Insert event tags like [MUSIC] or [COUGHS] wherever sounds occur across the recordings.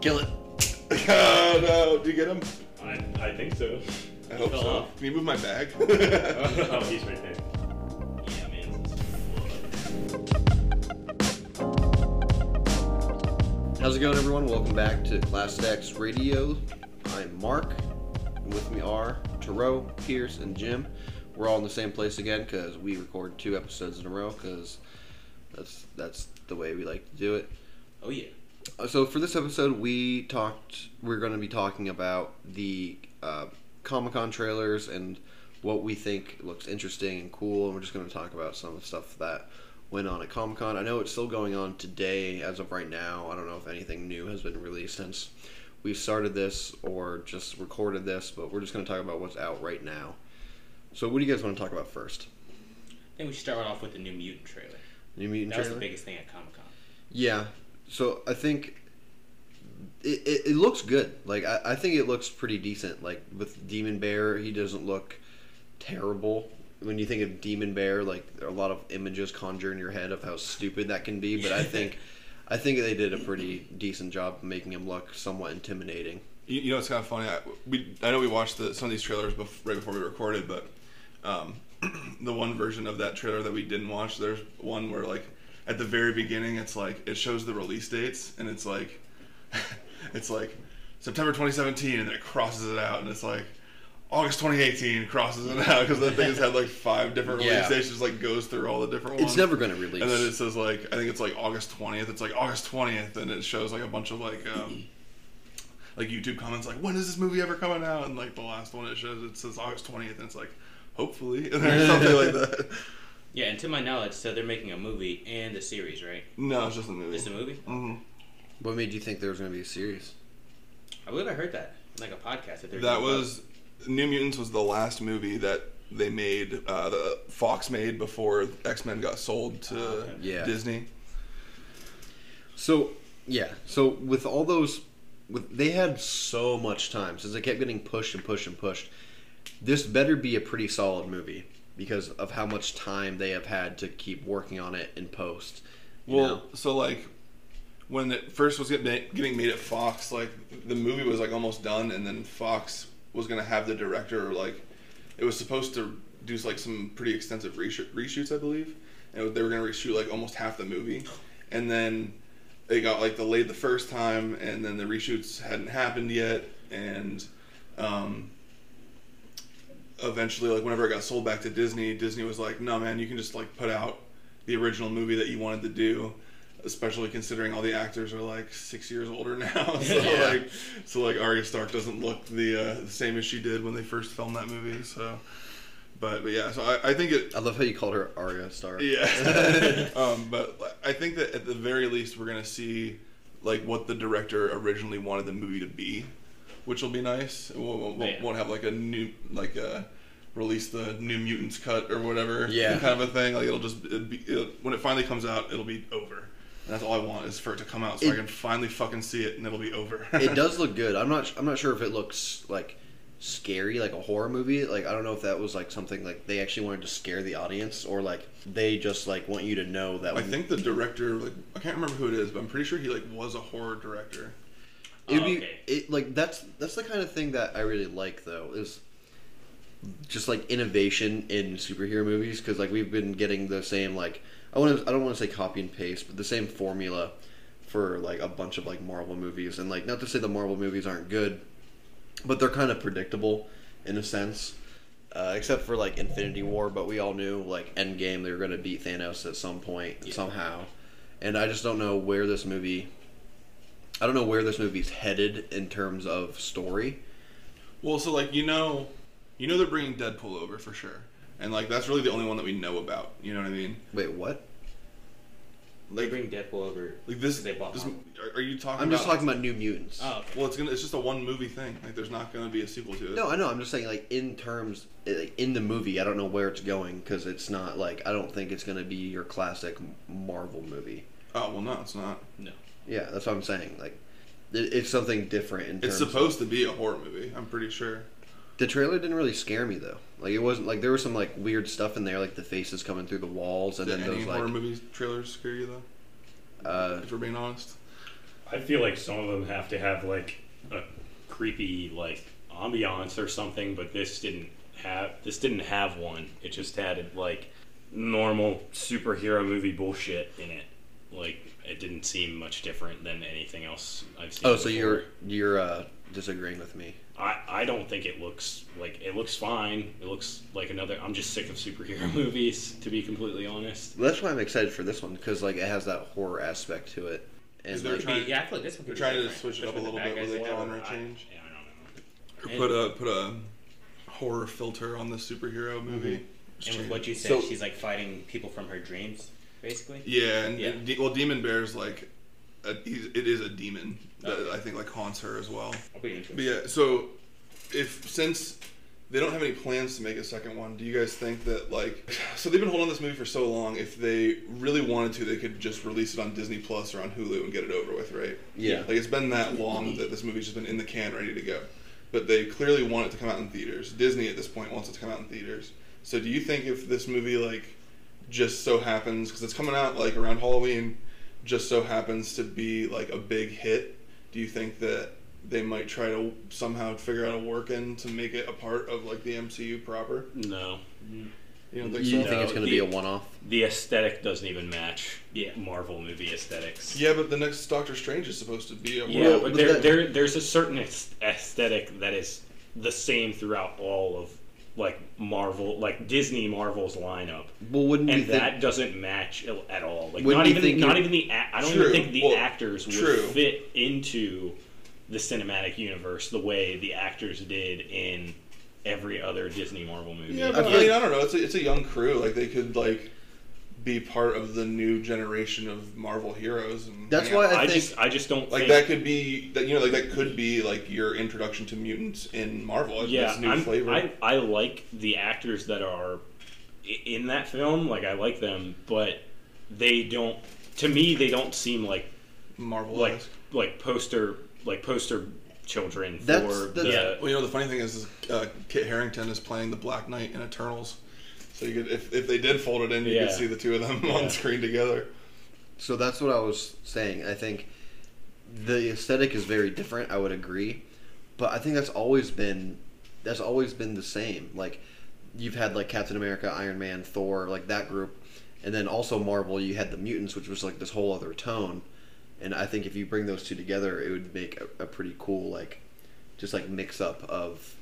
Kill it. [LAUGHS] oh no! Did you get him? I, I think so. I hope Fell so. off. Can you move my bag? [LAUGHS] Oh, [LAUGHS] oh, he's right there. Yeah, man. How's it going, everyone? Welcome back to Class X Radio. I'm Mark, and with me are Taro, Pierce, and Jim. We're all in the same place again because we record two episodes in a row because that's that's the way we like to do it. Oh yeah. So for this episode, we talked. We're going to be talking about the uh, Comic Con trailers and what we think looks interesting and cool. And we're just going to talk about some of the stuff that went on at Comic Con. I know it's still going on today, as of right now. I don't know if anything new has been released since we started this or just recorded this, but we're just going to talk about what's out right now. So, what do you guys want to talk about first? I think we should start off with the New Mutant trailer. New Mutant That was the biggest thing at Comic Con. Yeah. So I think it, it, it looks good. Like I, I think it looks pretty decent. Like with Demon Bear, he doesn't look terrible. When you think of Demon Bear, like a lot of images conjure in your head of how stupid that can be. But I think I think they did a pretty decent job making him look somewhat intimidating. you, you know, it's kind of funny. I, we I know we watched the, some of these trailers bef- right before we recorded, but um, [CLEARS THROAT] the one version of that trailer that we didn't watch, there's one where like at the very beginning, it's like it shows the release dates, and it's like [LAUGHS] it's like September 2017, and then it crosses it out, and it's like. August 2018 crosses it out because that thing has had like five different [LAUGHS] Yeah. release dates. Just like goes through all the different ones. It's never going to release. And then it says like I think it's like August twentieth. It's like August twentieth, and it shows like a bunch of like um, [CLEARS THROAT] like YouTube comments like when is this movie ever coming out? And like the last one it shows it says August twentieth, and it's like hopefully [LAUGHS] or something like that. Yeah, and to my knowledge, so they're making a movie and a series, right? No, it's just a movie. This is a movie. hmm what made you think there was going to be a series? I believe I heard that in, like a podcast that they're That doing was New Mutants was the last movie that they made. Uh, the Fox made before X Men got sold to okay. Yeah. Disney. So yeah, so with all those, with they had so much time since they kept getting pushed and pushed and pushed. This better be a pretty solid movie because of how much time they have had to keep working on it in post. Well, know? so like when it first was get- getting made at Fox, like the movie was like almost done, and then Fox was gonna have the director like it was supposed to do like some pretty extensive reshoot, reshoots, I believe, and they were gonna reshoot like almost half the movie, and then they got like delayed the first time, and then the reshoots hadn't happened yet, and um, eventually, like whenever it got sold back to Disney, Disney was like, "No, man, you can just like put out the original movie that you wanted to do." Especially considering all the actors are like six years older [LAUGHS] now, [LAUGHS] so Yeah. like, so like Arya Stark doesn't look the uh, the same as she did when they first filmed that movie. So, but but yeah, so I, I think it I love how you called her Arya Stark. yeah. [LAUGHS] um, but I think that at the very least we're gonna see like what the director originally wanted the movie to be, which will be nice. It won't, won't, Yeah. won't have like a new like a release the New Mutants cut or whatever. Yeah. Kind of a thing. Like it'll just it'll be, it'll, when it finally comes out, it'll be over. And that's all I want is for it to come out so I can finally fucking see it and it'll be over. it [LAUGHS] does look good. I'm not. I'm not sure if it looks like scary, like a horror movie. Like I don't know if that was like something like they actually wanted to scare the audience, or like they just like want you to know that. I think the director, like I can't remember who it is, but I'm pretty sure he like was a horror director. It'd Oh, be okay. it like that's that's the kind of thing that I really like though is just like innovation in superhero movies because like we've been getting the same like I want to I don't want to say copy and paste but the same formula for like a bunch of like Marvel movies and like not to say the Marvel movies aren't good but they're kind of predictable in a sense uh, except for like Infinity War but we all knew like Endgame they were going to beat Thanos at some point Yeah. somehow and I just don't know where this movie I don't know where this movie's headed in terms of story. Well, so like you know, you know they're bringing Deadpool over for sure, and like that's really the only one that we know about. You know what I mean? Wait, what? They Like, bring Deadpool over. like this. They bought this are- are you talking? I'm just talking about New Mutants. Oh, okay. Well, it's gonna. It's just a one movie thing. Like, there's not gonna be a sequel to it. No, I know. I'm just saying, like in terms, eh, like, in the movie, I don't know where it's going because it's not like I don't think it's gonna be your classic Marvel movie. Oh well, no, it's not. no. Yeah, that's what I'm saying. Like, it, it's something different. In It's terms supposed to be a horror movie. I'm pretty sure. The trailer didn't really scare me though. Like it wasn't like there was some like weird stuff in there, like the faces coming through the walls, and Did then any those horror like movie trailers scare you though? uh, If we're being honest. I feel like some of them have to have like a creepy like ambiance or something, but this didn't have this didn't have one. It just had like normal superhero movie bullshit in it. Like it didn't seem much different than anything else I've seen. Oh, so before. you're you're uh, disagreeing with me? I, I don't think it looks like it looks fine. It looks like another. I'm just sick of superhero [LAUGHS] movies, to be completely honest. Well, that's why I'm excited for this one because like it has that horror aspect to it, and Is there like, a trying- yeah, I feel like this one they're could be trying to switch it up a little bit with guys a they have. genre I- change. yeah, I don't know. Or put a put a horror filter on the superhero movie. Just And with what you said, So- she's like fighting people from her dreams, basically. Yeah, and, Yeah. and de- well, Demon Bear's like, a, he's, it is a demon that Okay. I think like haunts her as well. I'll be interested. But yeah, so if since they don't have any plans to make a second one, do you guys think that like [SIGHS] so they've been holding on this movie for so long? If they really wanted to, they could just release it on Disney Plus or on Hulu and get it over with, right? yeah, Like it's been that long that this movie's just been in the can, ready to go. But they clearly want it to come out in theaters. Disney at this point wants it to come out in theaters. So do you think if this movie like just so happens because it's coming out like around Halloween, just so happens to be like a big hit, do you think that they might try to somehow figure out a work in to make it a part of like the MCU proper? No, You don't think you so? think it's going to be a one-off? the aesthetic doesn't even match. Yeah. Marvel movie aesthetics. Yeah, but the next Doctor Strange is supposed to be a Yeah, Well, but but there, that- there, there's a certain aesthetic that is the same throughout all of like Marvel, like Disney Marvel's lineup, Well, wouldn't you and think? that doesn't match at all. Like Wouldn't not even, think not it- even the. A- I don't True. even think the Well, actors would true. fit into the cinematic universe the way the actors did in every other Disney Marvel movie. Yeah, but I I, mean, I don't know. It's a, it's a young crew. Like they could like be part of the new generation of Marvel heroes. And That's hang why. I I think- just, I just don't like think that could be that you know like that could be like your introduction to mutants in Marvel. yeah, this new I'm, flavor. I, I like the actors that are in that film. Like I like them, but they don't. To me, they don't seem like Marvel. like like poster like poster children for That's- the. that's- well, you know the funny thing is, is uh, Kit Harington is playing the Black Knight in Eternals. So you could if, if they did fold it in, you Yeah. could see the two of them [LAUGHS] Yeah. on screen together. So that's what I was saying. I think the aesthetic is very different. I would agree, but I think that's always been that's always been the same. Like you've had like Captain America, Iron Man, Thor, like that group, and then also Marvel. You had the mutants, which was like this whole other tone. And I think if you bring those two together, it would make a, a pretty cool like just like mix up of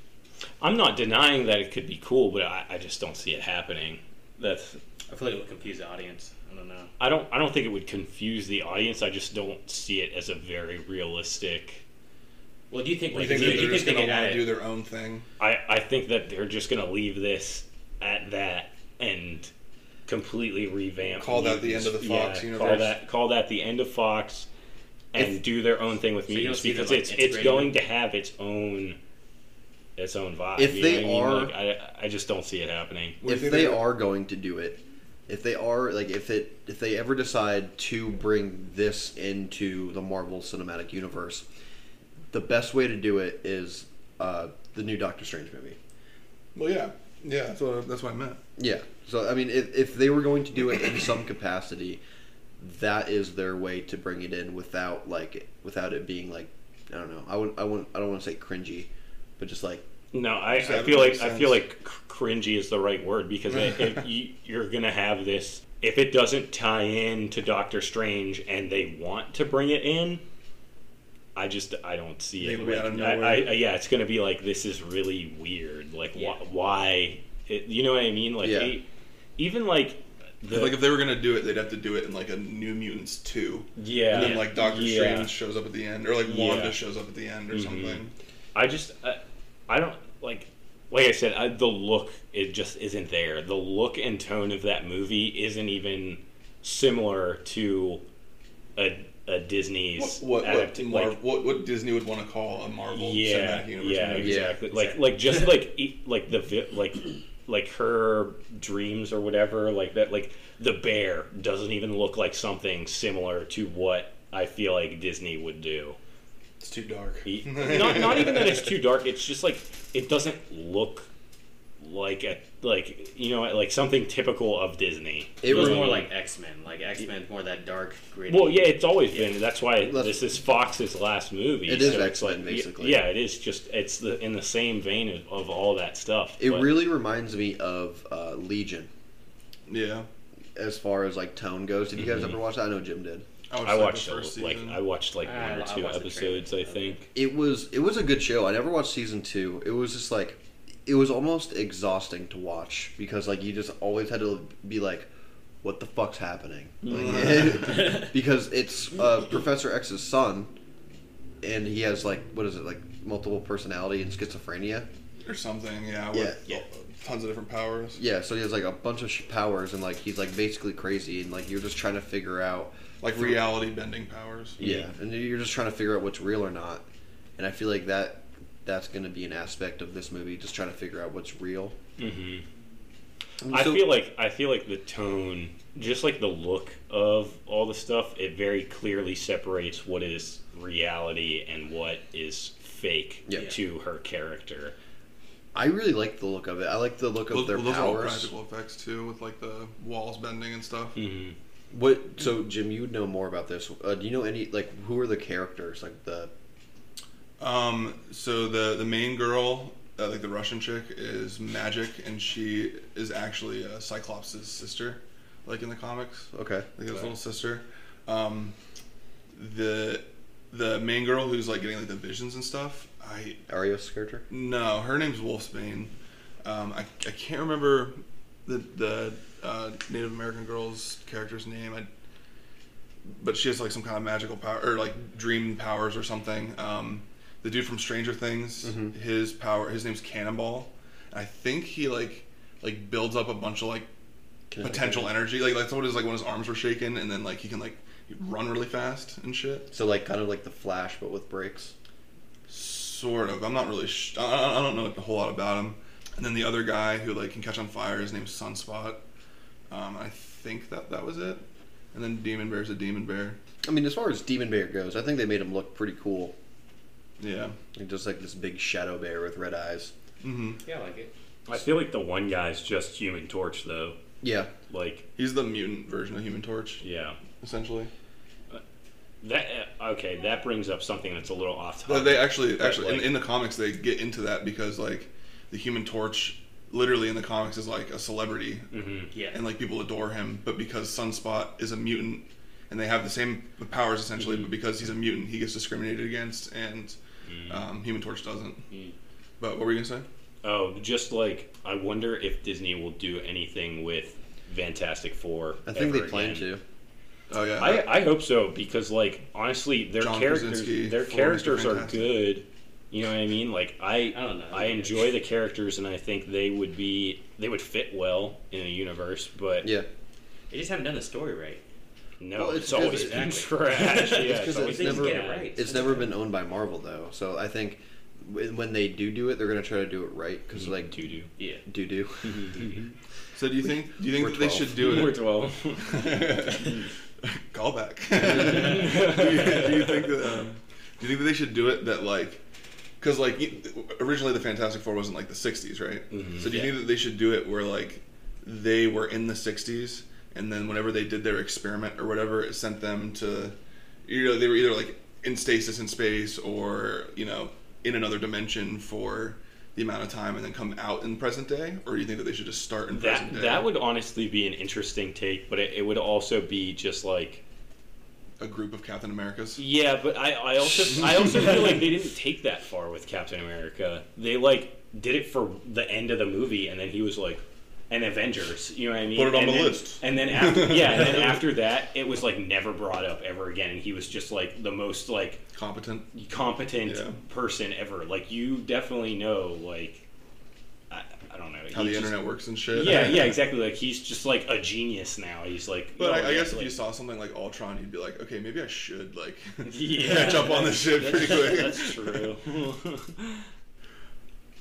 I'm not denying that it could be cool, but I, I just don't see it happening. That's I feel like it would confuse the audience. I don't know. I don't I don't think it would confuse the audience. I just don't see it as a very realistic. Well, do you think? You think do that they're think just gonna want to do their own thing? I I think that they're just gonna leave this at that and completely revamp. Call that the end of the Fox yeah, universe. Call that call that the end of Fox, and If- do their own thing with So mutants see them, because like, it's it's going to have its own its own vibe. If you they know what I mean? are- Like, I I just don't see it happening. What do you if they they're- going to do it, if they are like if it if they ever decide to bring this into the Marvel Cinematic Universe, the best way to do it is uh, the new Doctor Strange movie. Well, yeah, yeah. That's what that's what I meant. Yeah. So I mean, if if they were going to do it in some capacity, that is their way to bring it in without like without it being like I don't know. I would I wouldn't I don't want to say cringy, but just like No, I, I feel like makes I feel like cringy is the right word because if if [LAUGHS] you, you're gonna have this, if it doesn't tie in to Doctor Strange and they want to bring it in, I just I don't see They it. Like, out of I. I, yeah, it's gonna be like this is really weird. Like Yeah. wh- why? It, you know what I mean? Like Yeah. even like the like if they were gonna do it, they'd have to do it in like a New Mutants two, yeah, and then like Doctor yeah. Strange shows up at the end, or like Wanda Yeah. shows up at the end, or Mhm. something. I just I, I don't like like I said I, the look it just isn't there. The look and tone of that movie isn't even similar to a a Disney's What what what, Mar- like, what what Disney would want to call a Marvel yeah Cinematic Universe yeah movie? exactly like exactly. like just like e- like the like like her dreams or whatever like that like the bear doesn't even look like something similar to what I feel like Disney would do. It's too dark. [LAUGHS] not, not even that it's too dark. It's just like it doesn't look like a like you know like something typical of Disney. It It was more like X Men. Like X Men, more that dark, gritty. Well, yeah, it's always been. That's why That's- this is Fox's last movie. It is so X-Men, like- basically. Yeah, it is just it's the in the same vein of, of all that stuff. It but- really reminds me of uh, Legion Yeah. as far as like tone goes. Did you guys Mhm. ever watch that? I know Jim did. I, I watched the a- like. I watched like one or I two watched the episodes. I think. It was it was a good show. I never watched season two. It was just like it was almost exhausting to watch because like you just always had to be like, what the fuck's happening? Like, [LAUGHS] [LAUGHS] because it's uh, Professor X's son, and he has like what is it like multiple personality and schizophrenia. or something. Yeah. Yeah. Yeah. Tons of different powers. Yeah, so he has like a bunch of sh- powers and like he's like basically crazy and like you're just trying to figure out Like reality bending powers. Yeah, and you're just trying to figure out what's real or not. And I feel like that that's going to be an aspect of this movie, just trying to figure out what's real. hmm And I feel like I feel like the tone, just like the look of all the stuff, it very clearly separates what is reality and what is fake Yeah. to her character. I really like the look of it. I like the look of Those, their those are all powers. practical effects too, with like the walls bending and stuff. hmm What? So Jim, you would know more about this. Uh, do you know any like who are the characters? Like the Um, so the the main girl, uh, like the Russian chick, is Magic, and she is actually uh, Cyclops' sister, like in the comics, okay, like his little sister. Um, the the main girl who's like getting like the visions and stuff. I Arya's character. no, her name's Wolfsbane. Um, I I can't remember the the uh, Native American girl's character's name. I, but she has like some kind of magical power or like dream powers or something. Um, the dude from Stranger Things, Mhm. his power, his name's Cannonball. I think he like like builds up a bunch of like potential energy. Like that's what it is like when his arms were shaking, and then like he can like run really fast and shit. So like kind of like the Flash, but with brakes. Sort of. I'm not really. Sh- I, I I don't know like a whole lot about him. And then the other guy who like can catch on fire. His name's Sunspot. Um, I think that that was it. And then Demon Bear's a Demon Bear. I mean, as far as Demon Bear goes, I think they made him look pretty cool. Yeah. Like just like this big shadow bear with red eyes. hmm yeah, I like it. I feel like the one guy's just Human Torch though. Yeah, Like, He's the mutant version of Human Torch, yeah, essentially. that uh, okay. That brings up something that's a little off But topic. they actually, actually, like- in, in the comics, they get into that because like the Human Torch, literally in the comics, is like a celebrity, hmm Yeah. and like people adore him. But because Sunspot is a mutant, and they have the same powers essentially, Mhm. but because he's a mutant, he gets discriminated against, and Mm. um, Human Torch doesn't. Mm. But what were you gonna say? Oh, just like I wonder if Disney will do anything with Fantastic Four. I think they plan again. to. Oh yeah, I, I hope so because like honestly their John characters Krasinski their characters are good. You know what I mean? Like I I don't know. I enjoy the characters and I think they would be they would fit well in a universe, but Yeah, They just haven't done the story right. no, Well, it's, it's 'cause [LAUGHS] always it's- been Exactly. trash. Yeah, It's 'cause it's always it's never- it right. it's never been owned by Marvel though. So I think when when they do do it, they're gonna try to do it right because like to do. Yeah. do do. So do you think do you think that they should do We're it? twelve. [LAUGHS] Call back. [LAUGHS] do, you, do you think that um, do you think that they should do it that like because like originally the Fantastic Four wasn't like the '60s, right? Mhm. So do you Yeah. think that they should do it where like they were in the '60s and then whenever they did their experiment or whatever, it sent them to you know they were either like in stasis in space or you know in another dimension for the amount of time and then come out in present day, or do you think that they should just start in present That day? that would honestly be an interesting take, but it, it would also be just like a group of Captain Americas. Yeah, but I, I also I also feel like they didn't take that far with Captain America. They like did it for the end of the movie, and then he was like, "An Avengers." You know what I mean? Put it on And the then- list. And then after [LAUGHS] yeah, and then after that, it was like never brought up ever again, and he was just like the most like Competent. competent Yeah. person ever. Like you definitely know like. I, I don't know How the just- internet works and shit. Yeah, yeah, [LAUGHS] exactly. Like he's just like a genius now. He's like. But I, I yeah, guess if you saw something like Ultron, you'd be like, okay, maybe I should like [LAUGHS] [LAUGHS] Yeah. catch up on this shit pretty quick. That's true.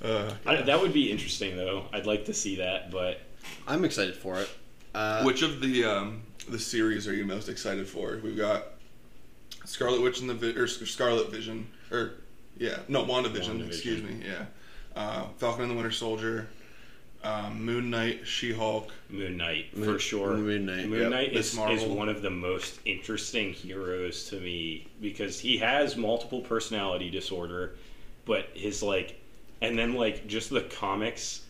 Uh, I, that would be interesting, though. I'd like to see that, but I'm excited for it. Uh, Which of the um, the series are you most excited for? We've got Scarlet Witch and the Vi- or Scarlet Vision, or yeah, no, WandaVision. WandaVision. Excuse me. Yeah, uh, Falcon and the Winter Soldier, um, Moon Knight, She Hulk. Moon Knight for sure. Moon Knight, Moon yep. Knight is, is one of the most interesting heroes to me because he has multiple personality disorder, but his like, and then like just the comics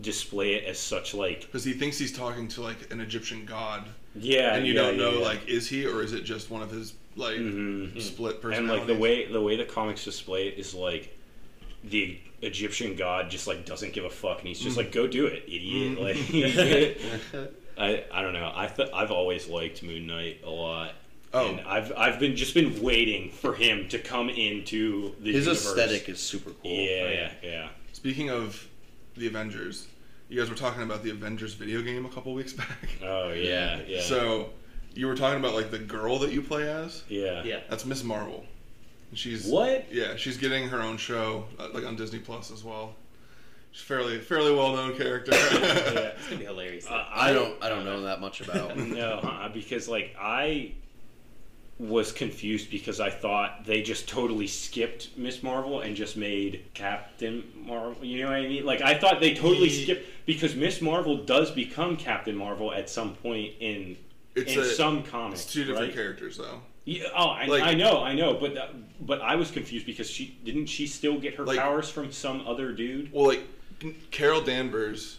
display it as such like Because he thinks he's talking to like an Egyptian god, yeah, and you yeah, don't know yeah. like is he or is it just one of his like Mhm. split and personalities? like the way the way the comics display it is like the Egyptian god just like doesn't give a fuck and he's just like mm. go do it idiot mm. like [LAUGHS] I, I don't know I th- I've always liked Moon Knight a lot Oh. and I've I've been just been waiting for him to come into the His universe. aesthetic is super cool. yeah yeah Speaking of the Avengers, you guys were talking about the Avengers video game a couple weeks [LAUGHS] back. oh yeah yeah So you were talking about like the girl that you play as. yeah Yeah. That's Miss Marvel. She's What? Yeah, she's getting her own show uh, like on Disney Plus as well. She's fairly fairly well known character. [LAUGHS] yeah It's gonna [LAUGHS] be hilarious. Uh, I don't I don't know that much about. [LAUGHS] no, uh, because like I was confused because I thought they just totally skipped Miss Marvel and just made Captain Marvel. You know what I mean? Like I thought they totally Ye- skipped because Miss Marvel does become Captain Marvel at some point in It's in a- some comics. it's two different right? characters though. Yeah, oh, I, Like- I know, I know, but that, but I was confused because she didn't she still get her Like- powers from some other dude? Well, like Carol Danvers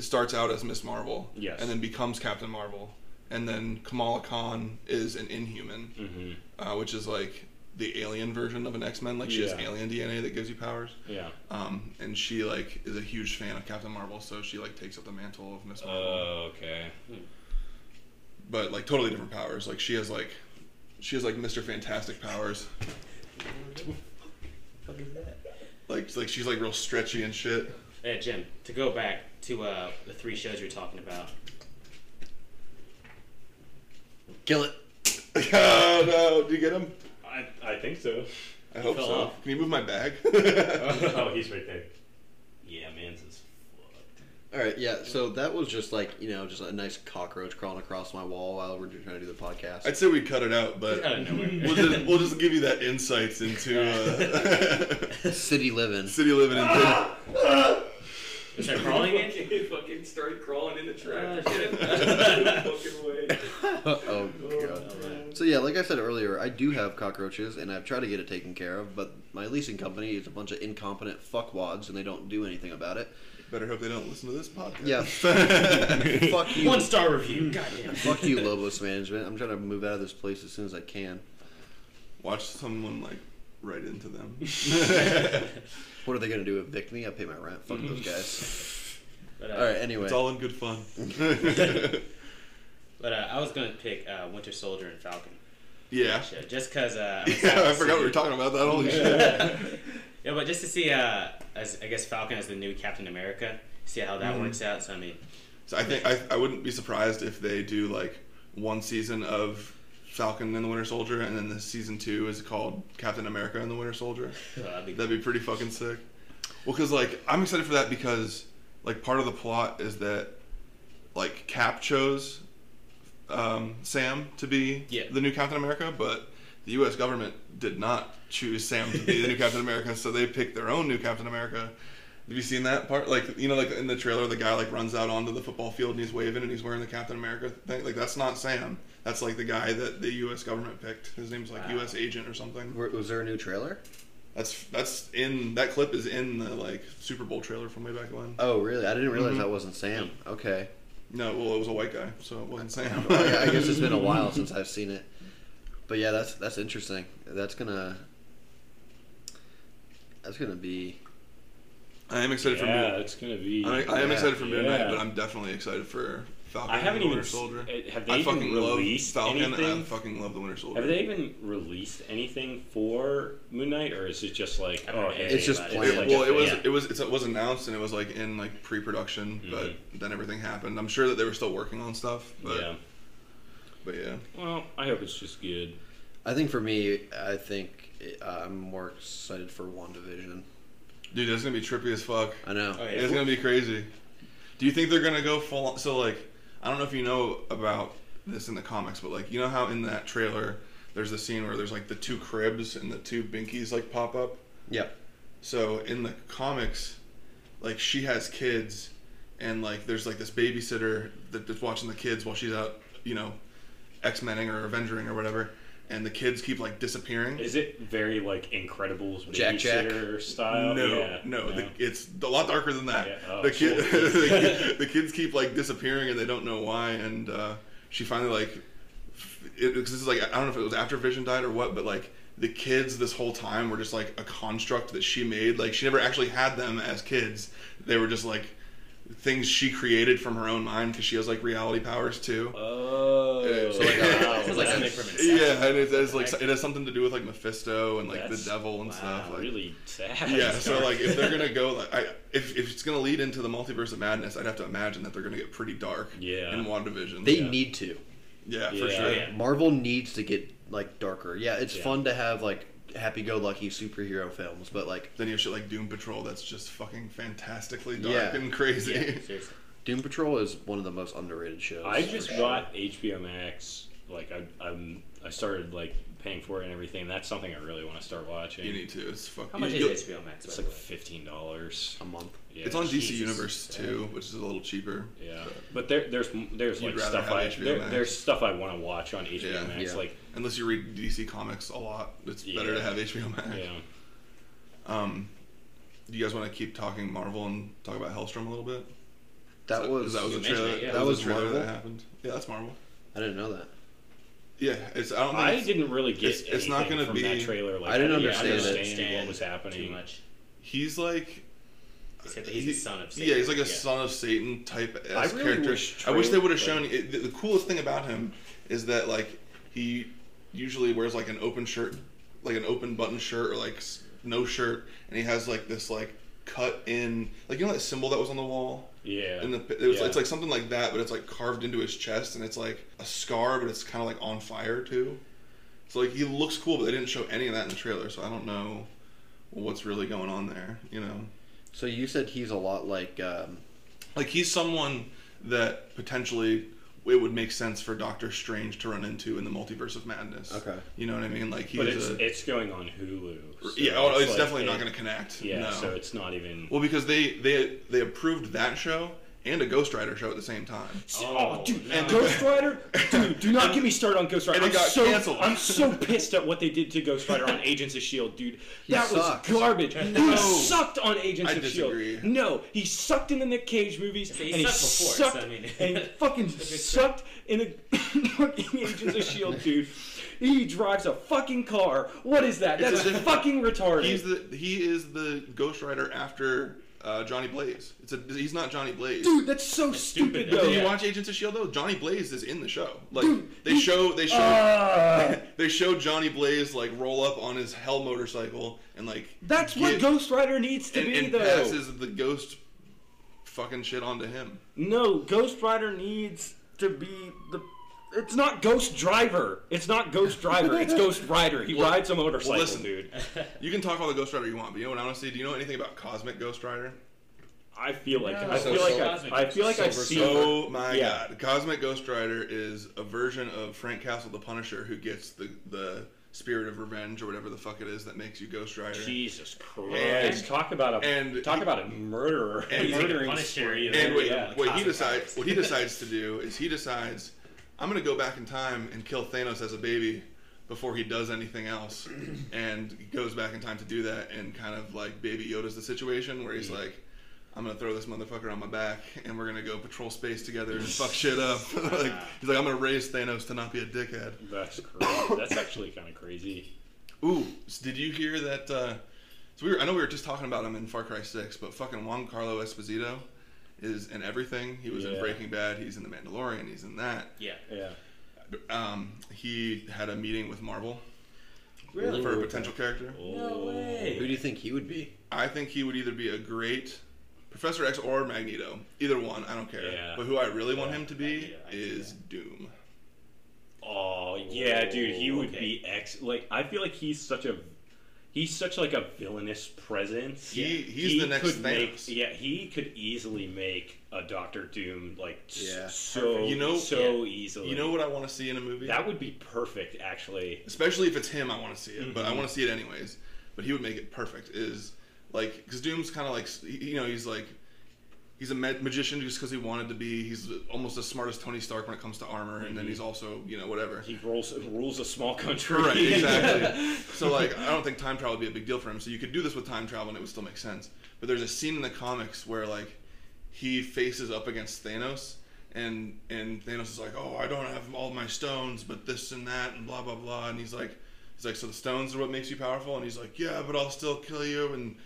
starts out as Miss Marvel, Yes. and then becomes Captain Marvel, and then Kamala Khan is an Inhuman, hmm uh, which is like the alien version of an X Men. Like she has alien DNA that gives you powers. Yeah. Um, and she like is a huge fan of Captain Marvel, so she like takes up the mantle of Miss Marvel. Oh, okay. but like totally different powers. Like she has like she has like Mister Fantastic powers. Like like she's like real stretchy and shit. Hey, Jim, to go back to uh, the three shows you were talking about. Kill it. [LAUGHS] oh no! Do you get him? I I think so. I hope fell so. off. Can you move my bag? [LAUGHS] oh, he's right there. Yeah, man's is fucked. All right, yeah. So that was just like you know, just a nice cockroach crawling across my wall while we're trying to do the podcast. I'd say we cut it out, but Out of nowhere. [LAUGHS] we'll just we'll just give you that insights into uh, [LAUGHS] City living. city living in. Is that crawling in? [LAUGHS] He fucking started crawling in the trash. Fucking way. oh god. So yeah, like I said earlier, I do have cockroaches, and I've tried to get it taken care of, but my leasing company is a bunch of incompetent fuckwads, and they don't do anything about it. Better hope they don't listen to this podcast. Yeah. [LAUGHS] Fuck you. One star review. Goddamn. Fuck you, Lobos Management. I'm trying to move out of this place as soon as I can. Watch someone like write into them. [LAUGHS] [LAUGHS] What are they gonna do? Evict me? I pay my rent. Fuck those guys. But, uh, All right. Anyway. It's all in good fun. but uh, I was gonna pick uh, Winter Soldier and Falcon. yeah. Show, just because. Uh, I'm Yeah, I forgot we see- were talking about that. Holy shit. Yeah, but just to see, uh, as I guess Falcon as the new Captain America, see how that Mhm. works out. So I mean, So I think I, I wouldn't be surprised if they do like one season of Falcon and the Winter Soldier, and then the season two is called Captain America and the Winter Soldier. uh, [LAUGHS] that'd be That'd be pretty fucking sick. Well, because like I'm excited for that because like part of the plot is that like Cap chose um, Sam to be Yeah. the new Captain America, but the U.S. government did not choose Sam to be the new Captain America, so they picked their own new Captain America. Have you seen that part? Like you know, like in the trailer, the guy like runs out onto the football field and he's waving and he's wearing the Captain America thing. Like that's not Sam. That's like the guy that the U.S. government picked. His name's like Wow. U.S. Agent or something. Was there a new trailer? That's that's in that clip is in the like Super Bowl trailer from way back when. Oh, really? I didn't realize Mhm. that wasn't Sam. Okay. No, well, it was a white guy, so it wasn't Sam. Well, [LAUGHS] yeah, I guess it's been a while [LAUGHS] since I've seen it. But yeah, that's that's interesting. That's gonna that's gonna be I am excited for Yeah, Moon. it's gonna be. I, I am Yeah. excited for Moon Knight, Yeah. but I'm definitely excited for Falcon. I haven't and the even. Winter s- Soldier. uh, Have they I even fucking love released Falcon. anything? I fucking love the Winter Soldier. Have they even released anything for Moon Knight, or is it just like, I haven't oh, hey, It's just planned. It- like well, it was thing? it was it's- it was announced and it was like in like pre-production, but then everything happened. I'm sure that they were still working on stuff, but yeah. But yeah. Well, I hope it's just good. I think for me, I think uh, I'm more excited for WandaVision. Dude, that's gonna be trippy as fuck. I know. Oh, yeah. It's gonna be crazy. Do you think they're gonna go full? On, so like, I don't know if you know about this in the comics, but like, you know how in that trailer there's the scene where there's like the two cribs and the two binkies like pop up. Yep. So in the comics, like she has kids, and like there's like this babysitter that, that's watching the kids while she's out, you know, X Mening or Avengering or whatever, and the kids keep like disappearing. Is it very like Incredibles Jack Jack? style? No, yeah, no, The, it's a lot darker than that. Yeah, oh, the, kid, cool. [LAUGHS] the, kid- the kids keep like disappearing and they don't know why. And uh, she finally like, it, 'cause this is like I don't know if it was after Vision died or what, but like the kids this whole time were just like a construct that she made. Like she never actually had them as kids. They were just like things she created from her own mind because she has like reality powers too. Oh, Yeah, so, like, wow. [LAUGHS] like like something a- from Inception. Yeah, and it has like it has something to do with like Mephisto and like That's- the devil and wow, stuff. Like, really sad. yeah, so like if they're gonna go like I if, if it's gonna lead into the multiverse of madness, I'd have to imagine that they're gonna get pretty dark. Yeah. In WandaVision. They Yeah. need to. yeah, for Yeah. sure. Yeah. Marvel needs to get like darker. Yeah, it's Yeah. fun to have like happy-go-lucky superhero films, but like Then you have shit like Doom Patrol that's just fucking fantastically dark Yeah. and crazy. Yeah, [LAUGHS] seriously. Doom Patrol is one of the most underrated shows. I for just sure. got HBO Max. Like I, I'm, I started like paying for it and everything. That's something I really want to start watching. You need to. It's fucking. How much you- is HBO Max? It's by like way? fifteen dollars. a month. Yeah, It's on DC Jesus. Universe too, which is a little cheaper. Yeah, but- but there, there's there's like stuff I there, there's stuff I want to watch on HBO Yeah. Max. Yeah. Like Unless you read DC comics a lot, it's better to have HBO Max. yeah, Um, do you guys want to keep talking Marvel and talk about Helstrom a little bit? That So- was that was a trailer. it, yeah. That a was trailer Marvel? that happened. Yeah, that's Marvel. I didn't know that. Yeah, it's. I don't. Think I it's- didn't really get it's- it's not gonna from be- that trailer. Like I didn't didn't understand it. understand what was happening. Too much. He's like. They said that he's the son of Satan. Yeah, he's like a Yeah. son of Satan type I s really character. wish I wish they would have shown. It, the, the coolest thing about him is that like he usually wears like an open shirt, like an open button shirt or like no shirt, and he has like this like cut in like you know that symbol that was on the wall. Yeah, And the, it was, yeah. it's like something like that, but it's like carved into his chest, and it's like a scar, but it's kind of like on fire too. So like he looks cool, but they didn't show any of that in the trailer, so I don't know what's really going on there. You know, So you said he's a lot like um, like he's someone that potentially it would make sense for Doctor Strange to run into in the multiverse of madness. Okay. you know what I mean? Like he's but it's a, it's going on Hulu. so yeah, oh, it's, like definitely a- not going to connect. Yeah, no. so it's not even. well because they they they approved that show and a Ghost Rider show at the same time. Oh, oh dude, no. Ghost Rider, dude, do not get me started on Ghost Rider. And it I'm got so, canceled. I'm so pissed at what they did to Ghost Rider on Agents of Shield, dude. That sucked. was garbage. No. He sucked on Agents I of disagree. Shield. No, he sucked in the Nick Cage movies, He and he sucked before, sucked, so I mean- [LAUGHS] and he fucking sucked in the [LAUGHS] fucking Agents of Shield, dude. He drives a fucking car. What is that? That's fucking retarded. He's the he is the Ghost Rider after uh, Johnny Blaze. It's a he's not Johnny Blaze. dude, that's so stupid, stupid. though. Did you watch Agents of Shield though? Johnny Blaze is in the show. Like Dude, they he- show they show Ah. [LAUGHS] they show Johnny Blaze like roll up on his hell motorcycle and like That's what Ghost Rider needs to and, be, and though. passes the ghost fucking shit onto him. No, Ghost Rider needs to be the. It's not Ghost Driver. It's not Ghost Driver. It's Ghost Rider. He Well- rides a motorcycle, well, listen. dude. [LAUGHS] You can talk all the Ghost Rider you want, but you know what I want to? Do you know anything about Cosmic Ghost Rider? I feel like No, I so feel like Cosmic I, I feel like I've Silver seen. Oh my Yeah. god. Cosmic Ghost Rider is a version of Frank Castle the Punisher who gets the the spirit of revenge or whatever the fuck it is that makes you Ghost Rider. Jesus Christ! And- talk about a and talk he- about a murderer. and He's [LAUGHS] murdering Punisher, spree. you know? And what, yeah. what he decides what he decides to do is he decides I'm gonna go back in time and kill Thanos as a baby before he does anything else, [CLEARS THROAT] and he goes back in time to do that and kind of like Baby Yoda's the situation where he's like. I'm gonna throw this motherfucker on my back, and we're gonna go patrol space together and fuck shit up. [LAUGHS] like [LAUGHS] he's like, I'm gonna raise Thanos to not be a dickhead. That's crazy. That's actually kind of crazy. Ooh, s- did you hear that? Uh, so we were, I know we were just talking about him in Far Cry Six, but fucking Giancarlo Esposito is in everything. He was in Breaking Bad. He's in The Mandalorian. He's in that. Yeah. Yeah. Um, he had a meeting with Marvel Really? for a potential character. No way. Who do you think he would be? I think he would either be a great Professor X or Magneto. Either one, I don't care. Yeah. But who I really want him to be Magneto, I is that. Doom. Oh yeah, dude. He would Okay. be ex. Like I feel like he's such a. He's such like a villainous presence. He- he's the next could make, Yeah, he could easily make a Doctor Doom like Yeah. so You know- so easily. You know what I want to see in a movie? That would be perfect, actually. especially if it's him. I want to see it, but I Mhm. want to see it anyways. But he would make it perfect. Is like because Doom's kind of like you know he's like he's a ma- magician just because he wanted to be. He's almost as smart as Tony Stark when it comes to armor, and then mm-hmm. he's also you know whatever. He rules rules a small country. Right, [LAUGHS] exactly. so like, I don't think time travel would be a big deal for him. So you could do this with time travel, and it would still make sense. But there's a scene in the comics where like he faces up against Thanos, and and Thanos is like, "Oh, I don't have all my stones, but this and that, and blah blah blah." And he's like, he's like, "So the stones are what makes you powerful?" And he's like, "Yeah, but I'll still kill you." And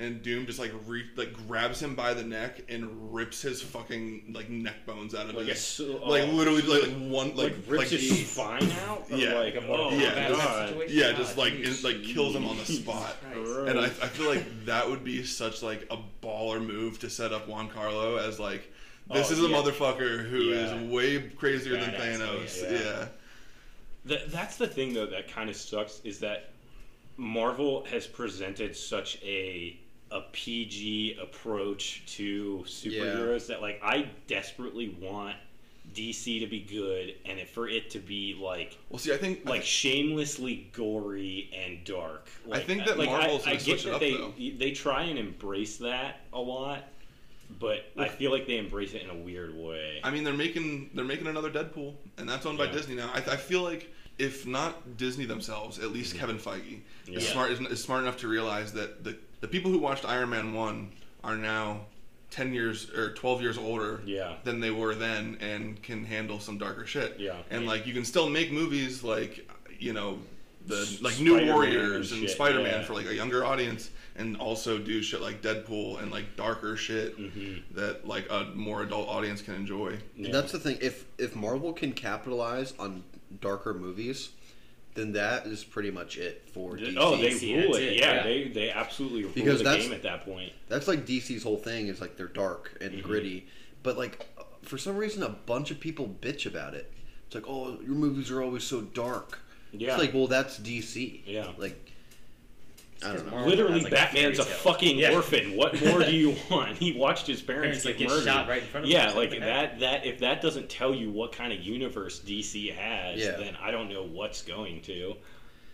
and Doom just like re- like grabs him by the neck and rips his fucking like neck bones out of Like a his s- like oh. literally like, like one Like, like rips like his spine out. Or Yeah. Like, oh, Yeah. my just- situation? yeah, Ah, just like jeez. it, like kills him on the spot. [LAUGHS] And I, I feel like that would be such like a baller move to set up Giancarlo as like this Oh, is a yeah. motherfucker who Yeah. is way crazier than Badass, Thanos. yeah. Yeah. That, that's the thing though that kind of sucks is that Marvel has presented such a a PG approach to superheroes that like I desperately want DC to be good and it, for it to be like Well, see, I think like shamelessly gory and dark. Like, think that like, Marvel's I, I get that they though. they try and embrace that a lot, but I feel like they embrace it in a weird way. I mean, they're making they're making another Deadpool, and that's owned by Disney now. I, I feel like if not Disney themselves, at least mm-hmm. Kevin Feige is Yeah. smart is, is smart enough to realize that the the people who watched Iron Man one are now ten years or twelve years older Yeah. than they were then, and can handle some darker shit. Yeah. and like you can still make movies like you know the like New Spider-Man Warriors and and Spider Man yeah. for like a younger audience, and also do shit like Deadpool and like darker shit Mm-hmm. that like a more adult audience can enjoy. Yeah. That's the thing. If if Marvel can capitalize on darker movies, then that is pretty much it for DC. Oh, they DC, rule it. it, Yeah, yeah. they they absolutely rule Because the that's- game at that point. That's like DC's whole thing is like they're dark and Mm-hmm. gritty, but like for some reason a bunch of people bitch about it. It's like, oh, your movies are always so dark. Yeah. It's like, well, that's DC. Yeah. Like, I don't know. Marvel Literally, like, Batman's a fairy tale. fucking Yeah. orphan. What more do you [LAUGHS] want? He watched his parents, Parents, like, get get murdered. shot right in front of him, yeah, like like that. That if that doesn't tell you what kind of universe DC has, Yeah. then I don't know what's going to.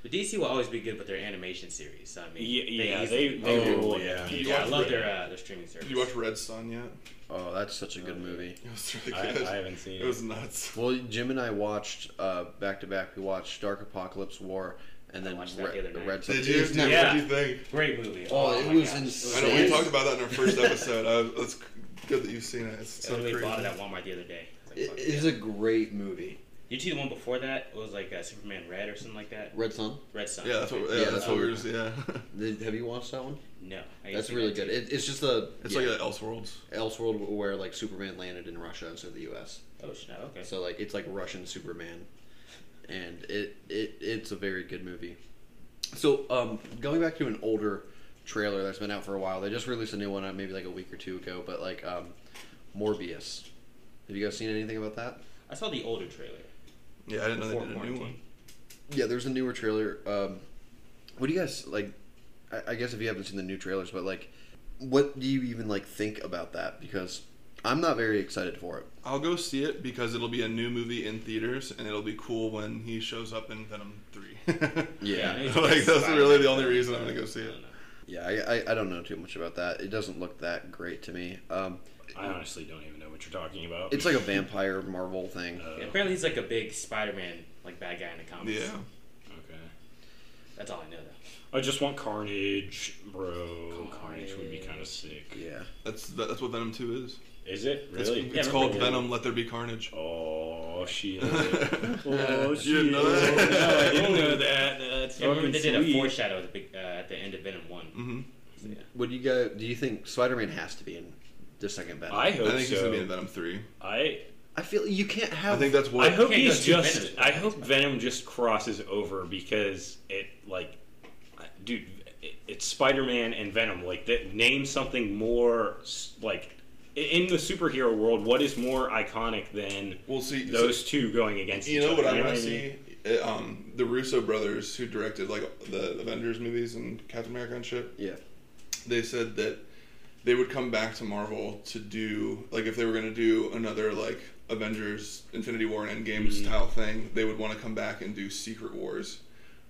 But DC will always be good with their animation series. I mean, Yeah, yeah, easily- they they Oh, rule. yeah. it. You yeah, I love Red- their uh, their streaming service. Did you watch Red Sun yet? Oh, that's such a good movie. It was really I, good. I haven't seen It it. was nuts. Well, Jim and I watched uh, back to back. We watched Dark Apokolips War and then watched that the other night. Red Sun. Did you? It's not- Yeah. What do you think? Great movie. Oh, it my was gosh. insane. I know we Yes. talked about that in our first [LAUGHS] episode. I, that's good that you've seen it. It's I so literally crazy. bought it at Walmart the other day. I was like, It fuck is a great movie. You see the one before that? It was like uh, Superman Red or something like that. Red Sun. Red Sun. Yeah, that's what. Yeah, Yeah, that's, that's what we what- were. Yeah, [LAUGHS] Did- Have you watched that one? No, I That's really that good. It, it's just a it's yeah, like an Elseworlds. Elseworld where like Superman landed in Russia instead of the U.S. oh snap! Okay. So like it's like Russian Superman, and it, it it's a very good movie. So um, going back to an older trailer that's been out for a while, they just released a new one uh, maybe like a week or two ago. But like um, Morbius, have you guys seen anything about that? I saw the older trailer. Yeah, I didn't know they Before did a new one. Yeah, there's a newer trailer. Um, what do you guys like? I, I guess if you haven't seen the new trailers, but like, what do you even like think about that? Because I'm not very excited for it. I'll go see it because it'll be a new movie in theaters, and it'll be cool when he shows up in Venom Three. [LAUGHS] Yeah. I need like that's Spider-Man really the only reason I'm gonna go see it. Yeah, I, I, I don't know too much about that. It doesn't look that great to me. Um, I honestly don't even know what you're talking about. it's like a vampire Marvel thing. Uh, Yeah, apparently he's like a big Spider-Man like bad guy in the comics. Yeah, okay. That's all I know though. I just want Carnage, bro. Carnage would be kind of sick. Yeah. that's that, that's what Venom Two is. Is it really? it's Yeah, called remember- Venom. Let there be carnage. Oh shit! [LAUGHS] You oh shit! didn't know that? no, I didn't know that. [LAUGHS] That's Yeah, remember fucking they did a foreshadow at the, uh, at the end of Venom One. hmm So, yeah. What do you go? Do you think Spider-Man has to be in the second Venom? I hope I think so. he's gonna be in Venom Three. I I feel you can't have. I think that's what. I hope he's just. Venom. I hope Venom just crosses over because it like, dude, it, it's Spider-Man and Venom. Like, that, name something more like i- in the superhero world. What is more iconic than we'll see. those two going against You each know other? what I You want to I mean? see? Uh, Um, the Russo brothers, who directed like the Avengers movies and Captain America and shit, yeah. they said that they would come back to Marvel to do like if they were gonna do another like Avengers Infinity War and Endgame Mhm. style thing, they would want to come back and do Secret Wars,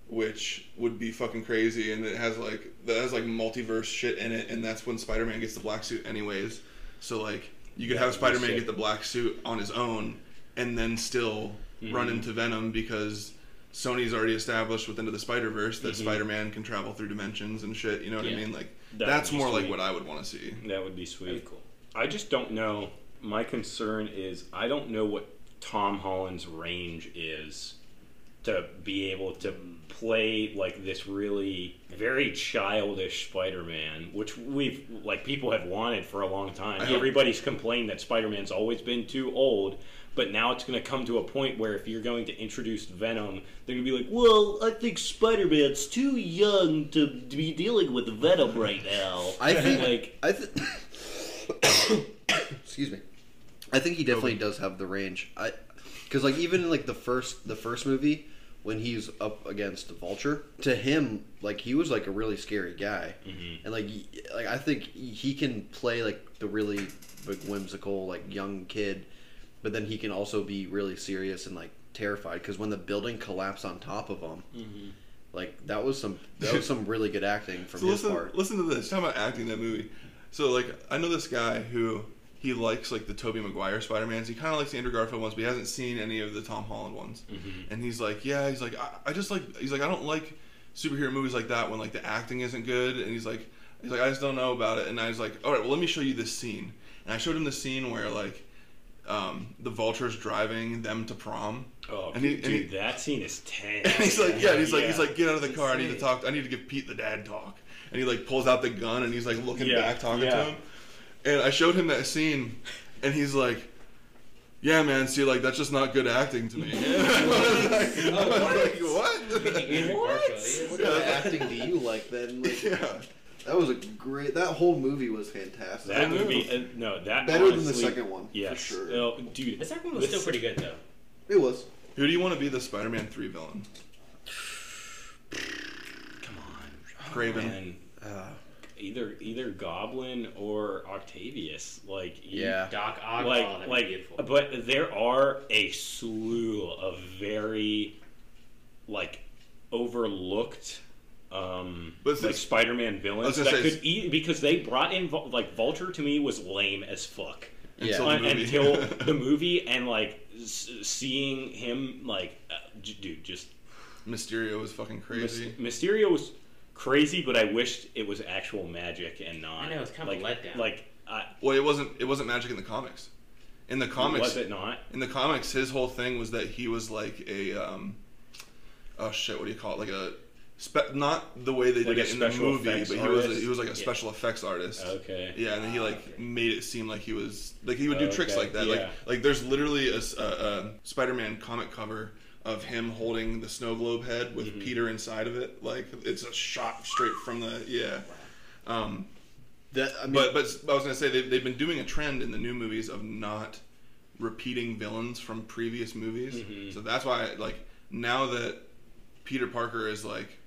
which would be fucking crazy, and it has like that has like multiverse shit in it, and that's when Spider Man gets the black suit anyways. So like you could That have Spider-Man get the black suit on his own, and then still run Mm-hmm. into Venom because Sony's already established within the Spider Verse that Mhm. Spider-Man can travel through dimensions and shit. You know what Yeah. I mean? Like That that's would be more like what I would want to see. That would be sweet. Be cool. I just don't know. My concern is I don't know what Tom Holland's range is to be able to play like this really very childish Spider-Man, which we've like people have wanted for a long time. Everybody's complained that Spider-Man's always been too old, but now it's going to come to a point where if you're going to introduce Venom, they're going to be like, "Well, I think Spider-Man's too young to, be dealing with Venom right now." [LAUGHS] I think like I think. [COUGHS] excuse me. I think he definitely does have the range. I because like even in like the first the first movie when he's up against the Vulture, to him like he was like a really scary guy, Mhm. and like like I think he can play like the really like whimsical like young kid, but then he can also be really serious and like terrified because when the building collapsed on top of him, mhm. like that was some that was some really good acting [LAUGHS] from So his listen, part. listen to this. Talk about acting in that movie. So like, I know this guy who he likes like the Tobey Maguire Spider Mans. He kind of likes the Andrew Garfield ones, but he hasn't seen any of the Tom Holland ones. Mhm. And he's like, yeah, he's like, I, I just like, he's like, I don't like superhero movies like that when like the acting isn't good. And he's like, he's like, I just don't know about it. And I was like, all right, well, let me show you this scene. And I showed him the scene where like. Um, the vulture's driving them to prom, Oh, And he- dude, and he- that scene is tense. and [LAUGHS] he's like, yeah, he's like, he's like, get out of the car. I need to talk. I need to give Pete the dad talk. And he like pulls out the gun and he's like looking Yeah, back, talking to him. And I showed him that scene, and he's like, yeah, man. See, like that's just not good acting to me. [LAUGHS] I was like, I was like, what? Andrew Garfield, What kind of acting do you like then? Like, [LAUGHS] yeah. That was a great. That whole movie was fantastic. that movie. Uh, no, that Better than the honestly- second one, for Yes, sure. Oh, dude, The second one was still pretty good though. It was. Who do you want to be the Spider-Man three villain? [SIGHS] Come on, Kraven. man. Uh, Either either Goblin or Octavius. Like you- yeah. Doc Ock. like like beautiful. but there are a slew of very like overlooked um But like spider-man villains that say- could e- because they brought in like vulture to me was lame as fuck Yeah. Until the movie. until [LAUGHS] the movie and like s- seeing him like uh, j- dude just Mysterio was fucking Mys- crazy. mysterio was crazy but i wished it was actual magic and not I know, it's kind of a like, letdown. like uh, Well, it wasn't. It wasn't magic in the comics. In the comics, was it not in the comics, his whole thing was that he was like a um, oh shit, what do you call it? Like a spe- not the way they Like did it in the movie, but he was a, he was like a Yeah. special effects artist. okay Yeah, and then he like made it seem like he was like he would do tricks like that. yeah. Like like there's literally a Spider-Man comic cover of him holding the snow globe head with Mhm. Peter inside of it. Like it's a shot straight from the yeah. Um, That I mean, but but I was gonna say they've, they've been doing a trend in the new movies of not repeating villains from previous movies. Mhm. So that's why like now that Peter Parker is like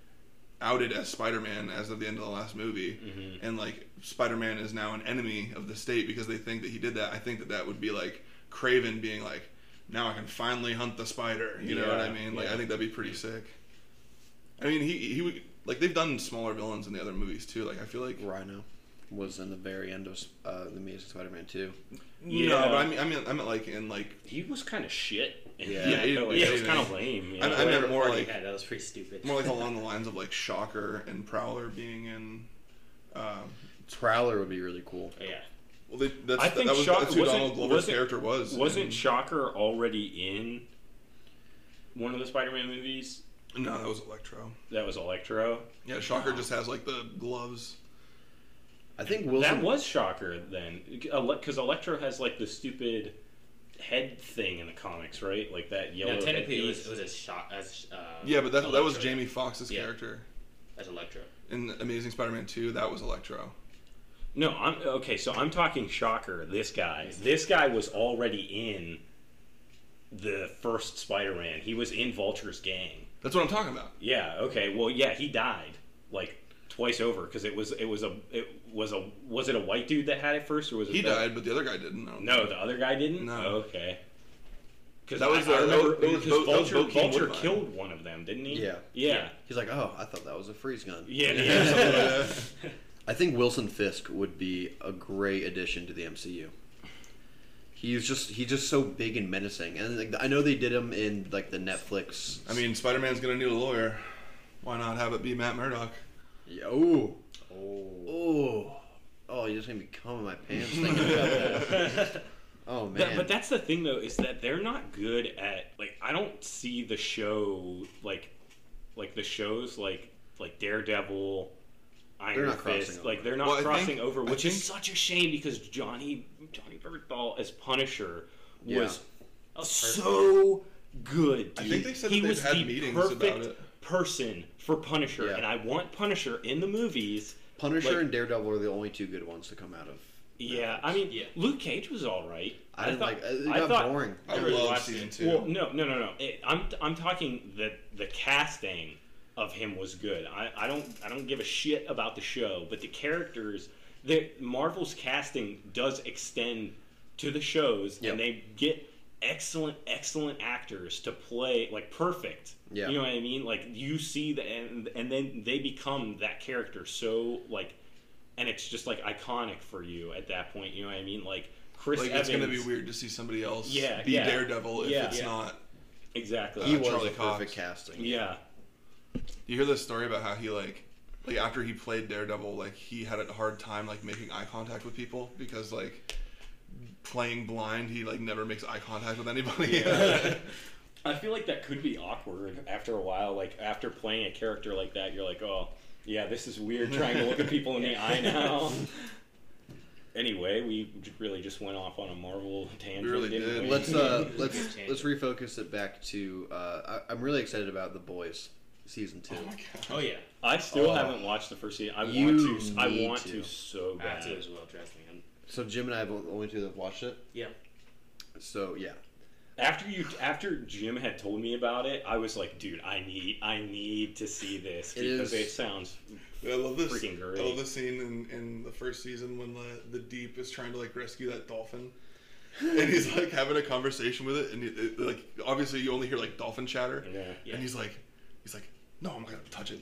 outed as Spider-Man as of the end of the last movie, Mhm. and like Spider-Man is now an enemy of the state because they think that he did that. I think that that would be like Kraven being like, now I can finally hunt the spider. You know what I mean? Like yeah. I think that'd be pretty sick. I mean, he he would like they've done smaller villains in the other movies too. Like I feel like Rhino was in the very end of uh, the Amazing Spider-Man two. Yeah. No, but I mean, I mean, I meant like in like He was kind of shit. Yeah. Yeah, he- Like, yeah, it was kind of lame. you I- know? I meant more like- had, that was pretty stupid. more like [LAUGHS] along the lines of like Shocker and Prowler being in. Um, Prowler would be really cool. yeah. Well, they, that's, I think that was Shock- that's who wasn't- Donald Glover's wasn't- character was. Wasn't in- Shocker already in one of the Spider-Man movies? no, that was Electro. That was Electro. Yeah, Shocker just has like the gloves. I think Wilson. That was Shocker then, because Electro has like the stupid head thing in the comics, right? Like that yellow. No, technically it was, it was as shock as uh, Yeah, but that that was Jamie Foxx's Yeah. character as Electro. in Amazing Spider-Man Two. That was Electro. No, I'm okay. So I'm talking Shocker. This guy. This guy was already in the first Spider-Man. He was in Vulture's gang. That's what I'm talking about. Yeah. Okay. Well, yeah, he died like twice over because it was it was a it was a was it a white dude that had it first or was it He the- died, but the other guy didn't. I don't No, the other guy didn't. No. Okay. Because That was, I, I remember was- it was because Bo- Vulture, Bokeem Vulture killed one of them, didn't he? Yeah. Yeah. He's like, oh, I thought that was a freeze gun. Yeah. [LAUGHS] [LAUGHS] Yeah, [LAUGHS] something like yeah. that. I think Wilson Fisk would be a great addition to the MCU. He's just he's just so big and menacing, and like, I know they did him in like the Netflix. I mean, Spider Man's gonna need a lawyer. Why not have it be Matt Murdock? Yeah, ooh, Oh. oh, oh! You just made me cum in my pants thinking about that. [LAUGHS] Oh That- man, but that's the thing though is that they're not good at like I don't see the show like like the shows like like Daredevil, Iron They're not Fist, crossing like they're not Well, crossing think- over, I which is such a shame because Johnny Johnny Bernthal as Punisher was Oh, so good. I think they said he that they've was had the meetings perfect about it. person for Punisher, Yeah. and I want Punisher in the movies. Punisher like- and Daredevil are the only two good ones to come out of. Yeah, I mean, Yeah. Luke Cage was all right. I didn't thought- like. Uh, it I got thought- boring. I Never love season two. Well, no, no, no, no. It, I'm I'm talking the the casting of him was good. I, I don't I don't give a shit about the show, but the characters, the Marvel's casting does extend to the shows, Yep. and they get excellent excellent actors to play like perfect. Yeah. You know what I mean? Like you see the and and then they become that character so like, and it's just like iconic for you at that point. You know what I mean? Like Chris like Evans. it's gonna be weird to see somebody else Yeah, be yeah. Daredevil if Yeah. it's Yeah. not. Exactly. He Uh, was Charlie a perfect Cox. casting. yeah. You hear this story about how he like, like after he played Daredevil, like he had a hard time like making eye contact with people because like playing blind, he like never makes eye contact with anybody. [LAUGHS] I feel like that could be awkward after a while. Like after playing a character like that, you're like, oh, yeah, this is weird trying to look at people in the [LAUGHS] eye now. Anyway, we really just went off on a Marvel tangent. We really didn't did. we? Let's uh, [LAUGHS] let's let's refocus it back to. Uh, I, I'm really excited about the boys season two. oh my god. Oh yeah, I still Oh. haven't watched the first season. I You want to. I need want to. to so I have bad. to as well. Trust me. I'm, So Jim and I have only two that have watched it. yeah. So yeah, After you, after Jim had told me about it, I was like, dude, I need, I need to see this It because is- it sounds I love this. Freaking great. I love this scene in, in the first season when the, the deep is trying to like rescue that dolphin, and he's [LAUGHS] like having a conversation with it, and it, it- like obviously you only hear like dolphin chatter, Yeah. Yeah. and he's like, he's like, no, I'm not gonna touch it.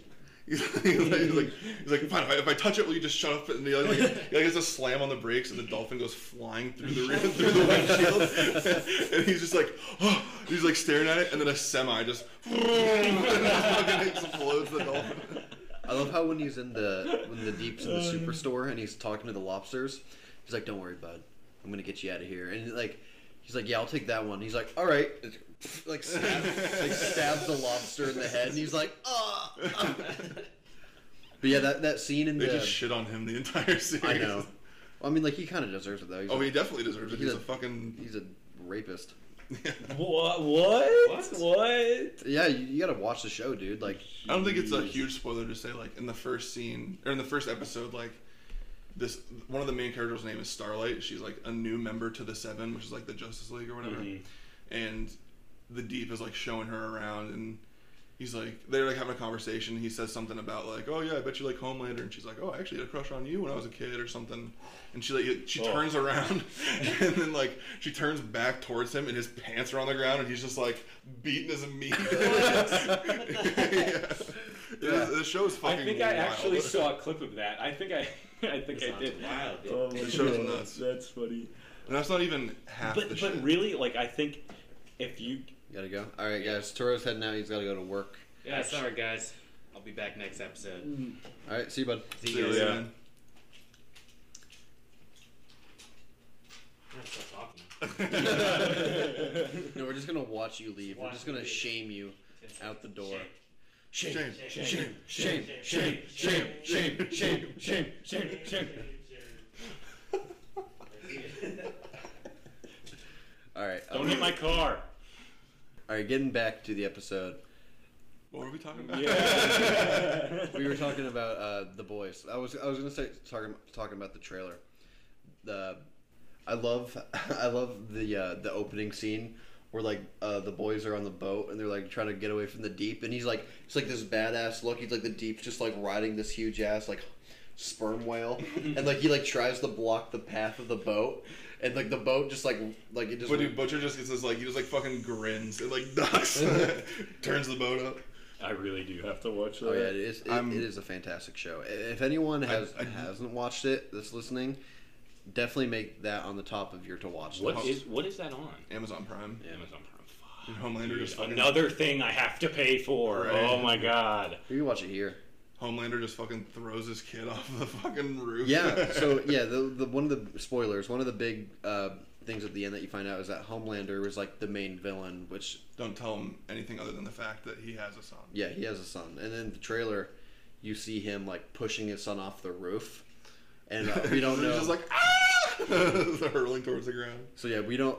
[LAUGHS] He's like, he's like, he's like, fine. If I, if I touch it, will you just shut up? And he like, he like gets a slam on the brakes, and the dolphin goes flying through the through the windshield. [LAUGHS] and he's just like, oh, he's like staring at it, and then a semi just fucking [LAUGHS] explodes the dolphin. I love how when he's in the when the deep's in the uh, superstore and he's talking to the lobsters, he's like, "Don't worry, bud, I'm gonna get you out of here." And like, he's like, "Yeah, I'll take that one." He's like, "All right," like stab, like stabs the lobster in the head, and he's like, "Ah." but yeah, that that scene in the They the just shit on him the entire series. I know. Well, I mean, like he kind of deserves it though. He's Oh, a, he definitely deserves it. He's He's a- a fucking. he's a rapist. [LAUGHS] What? What? What? What? Yeah, you, you gotta watch the show, dude. Like, I don't think it's a huge spoiler to say like in the first scene or in the first episode, like this one of the main characters' name is Starlight. She's like a new member to the Seven, which is like the Justice League or whatever. Mhm. And the Deep is like showing her around, and he's like they're like having a conversation. He says something about like, "Oh yeah, I bet you like Homelander," and she's like, "Oh, I actually had a crush on you when I was a kid or something." And she like she Oh. turns around, [LAUGHS] and then like she turns back towards him, and his pants are on the ground, and he's just like beating his meat. [LAUGHS] yeah. Yeah. The show is fucking. I think I actually saw a clip of that. I think I, [LAUGHS] I think I did. wild, dude. Oh The show's nuts. That's funny. And that's not even half But the but shit. really, like I think if you you gotta go. All right, guys. Toro's heading out. He's gotta go to work. Yeah, sorry guys. I'll be back next episode. All right, see you, bud. See See you you guys. later, Yeah. man. I'm stop talking. No, we're just gonna watch you leave. We're just gonna shame you out the door. Shame. Shame. Shame, shame, shame, shame, shame, shame, shame, shame, shame. All right, don't um, hit my car. All right. Getting back to the episode, What were we talking about? Yeah. [LAUGHS] we were talking about uh, the boys. I was I was gonna say talking talking about the trailer. The I love [LAUGHS] I love the uh, the opening scene where like uh, the boys are on the boat and they're like trying to get away from the deep and he's like it's like this badass look. He's like the deep's just like riding this huge ass like sperm whale [LAUGHS] and like he like tries to block the path of the boat and like the boat just like like it just But dude, Butcher just gets this like he just like fucking grins and like [LAUGHS] ducks, [LAUGHS] turns the boat up. I really do have to watch that. Oh yeah, it is. It, it is a fantastic show. If anyone has I- hasn't watched it that's listening, definitely make that on the top of your to watch What list. is what is that on? Amazon Prime. Amazon Prime. Fuck. Homelander Dude, just another thing I have to pay for. Right. Oh my god. You can watch it here. Homelander just fucking throws his kid [LAUGHS] off the fucking roof. Yeah. So [LAUGHS] yeah, the, the one of the spoilers, one of the big uh, things at the end that you find out is that Homelander was like the main villain, which don't tell him anything other than the fact that he has a son. yeah, he has a son, and then the trailer, you see him like pushing his son off the roof, and uh, we don't [LAUGHS] He's know. just like ah, hurling towards the ground. so yeah, we don't.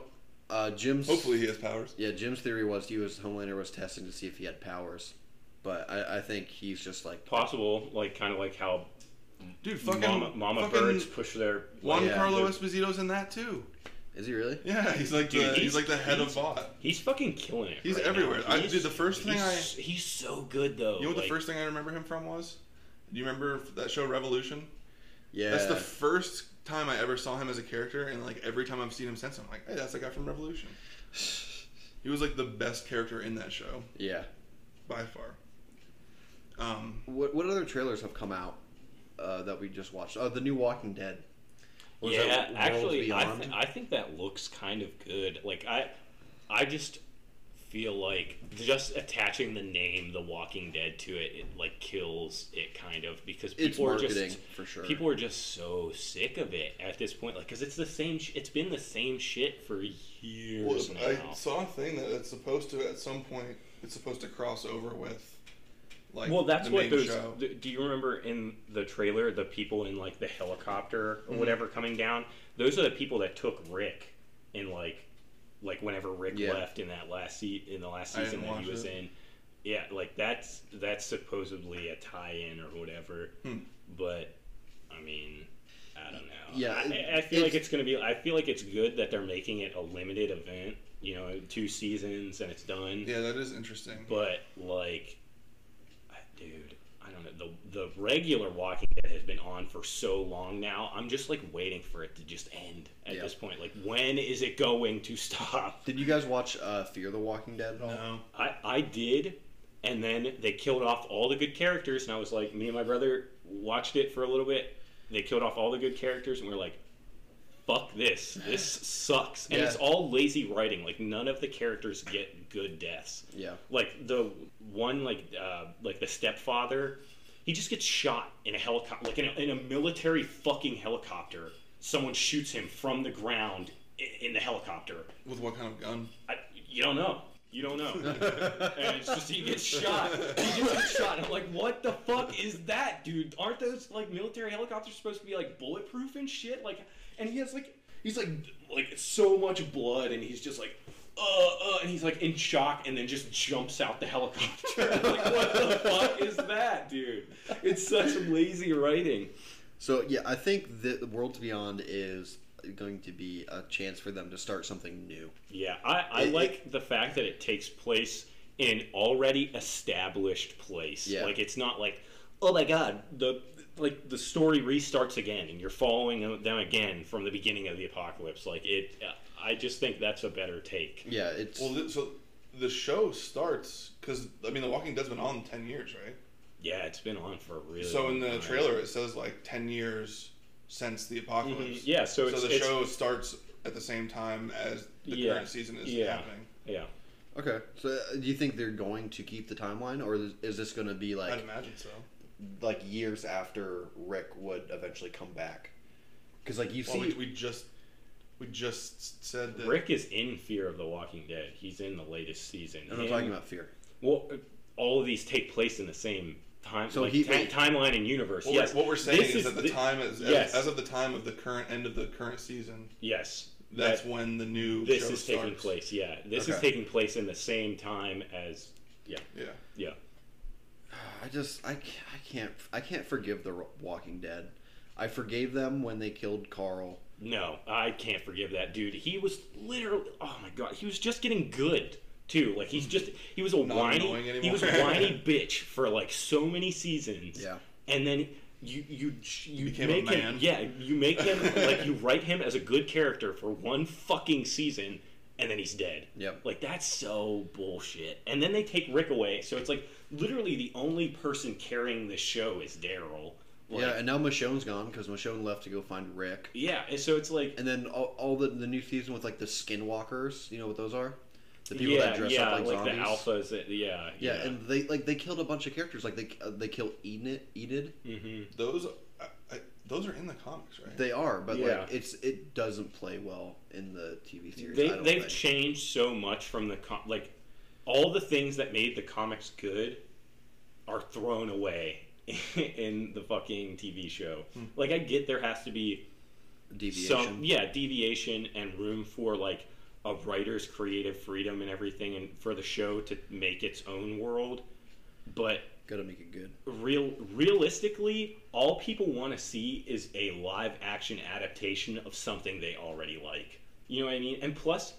Uh, Jim's Hopefully, he has powers. Yeah, Jim's theory was he was Homelander was testing to see if he had powers, but I, I think he's just like Possible, like kind of like how Dude, fucking Mama, Mama fucking birds push their Juan Yeah, Carlo dude. Esposito's in that too. is he really? Yeah, he's like Dude, the, he's, he's- like the head of Vought. He's fucking killing it. He's right everywhere. now. I- He's- dude, the first thing he's, he's so good though. You know what like, the first thing I remember him from was? Do you remember that show Revolution? Yeah, That's the first time I ever saw him as a character, and like every time I've seen him since, I'm like, hey, that's the guy from Revolution. [SIGHS] He was like the best character in that show yeah. by far. Um, What what other trailers have come out uh, that we just watched? Oh, the new Walking Dead. Was yeah, that actually, I, th- I think that looks kind of good. Like I, I just feel like just attaching the name The Walking Dead to it, it like kills it kind of because It's people are just for sure. People are just so sick of it at this point, like because it's the same. Sh- it's been the same shit for well, years now. I saw a thing that it's supposed to at some point it's supposed to cross over with like well, that's what those. show. Do you remember in the trailer the people in like the helicopter or Mm-hmm. whatever coming down? Those are the people that took Rick in like, like whenever Rick Yeah. left in that last se- in the last season that he was it. in. Yeah, like that's that's supposedly a tie-in or whatever. Hmm. But I mean, I don't know. Yeah, I, I feel like it's- it's gonna be. I feel like it's good that they're making it a limited event. You know, two seasons and it's done. yeah, that is interesting. But like, dude, I don't know. The the regular Walking Dead has been on for so long now. I'm just like waiting for it to just end at Yeah. this point. Like, when is it going to stop? Did you guys watch uh, Fear the Walking Dead at all? no, I I did, and then they killed off all the good characters, and I was like, me and my brother watched it for a little bit. They killed off all the good characters, and we are like. Fuck this! This sucks, and Yeah. it's all lazy writing. Like none of the characters get good deaths. Yeah. like the one like uh, like the stepfather he just gets shot in a helicopter like in a, in a military fucking helicopter someone shoots him from the ground in, in the helicopter with what kind of gun? I, you don't know you don't know [LAUGHS] and it's just he gets shot he just gets shot and i'm like what the fuck is that dude aren't those like military helicopters supposed to be like bulletproof and shit like and he has like he's like like so much blood and he's just like uh, uh, and he's like in shock and then just jumps out the helicopter. [LAUGHS] Like, what the fuck is that, dude? It's such lazy writing. So yeah, I think that the World Beyond is going to be a chance for them to start something new. Yeah, I, I It- like the fact that it takes place in already established place. Yeah. Like it's not like, oh my god, the like the story restarts again and you're following them again from the beginning of the apocalypse. Like it, I just think that's a better take. Yeah, it's Well, th- so the show starts because I mean, The Walking Dead's been on ten years, right? Yeah, it's been on for a really. So in the time. trailer, it says like ten years since the apocalypse. Mhm. Yeah, so it's- so the it's- show starts at the same time as the Yeah. current season is Yeah. happening. yeah. okay. So uh, do you think they're going to keep the timeline, or is, is this going to be like I'd imagine so. Like years after Rick would eventually come back? Because like you Well, see, we, we just we just said that Rick is in Fear of the Walking Dead. He's in the latest season. I'm not talking about Fear. Well, uh, all of these take place in the same time, So like he- ti- timeline and universe. What, yes, we're, what we're saying This is, that the thi- time is yes. as, as of the time of the current end of the current season. Yes, That's that- when the new this show is starts. taking place. Yeah, this is taking place in the same time as. Yeah, Yeah. yeah. I just I, ca- I can't I can't forgive the Walking Dead. I forgave them when they killed Carl. No, I can't forgive that dude. He was literally. Oh my god, he was just getting good too. Like he's just he was a Not whiny. He was a whiny [LAUGHS] bitch for like so many seasons. Yeah. and then you you you became a make him yeah you make him [LAUGHS] like you write him as a good character for one fucking season and then he's dead. Yep. Like that's so bullshit. And then they take Rick away, so it's like literally the only person carrying the show is Daryl. Like, yeah, and now Michonne's gone because Michonne left to go find Rick. yeah. And so it's like And then all, all the the new season with like the skinwalkers, you know what those are? The people yeah, that dress yeah, up like, zombies. the alphas. That, yeah, yeah, and they like they killed a bunch of characters. Like they uh, they killed Enid. Enid. hmm Those, I, I, those are in the comics, right? They are, but Yeah. like it's it doesn't play well in the TV series. they I don't they've think. changed so much from the com- like all the things that made the comics good are thrown away [LAUGHS] in the fucking TV show. Hmm. Like I get there has to be deviation. some yeah deviation and room for like a writer's creative freedom and everything and for the show to make its own world but Gotta make it good. real realistically all people want to see is a live action adaptation of something they already like you know what i mean and plus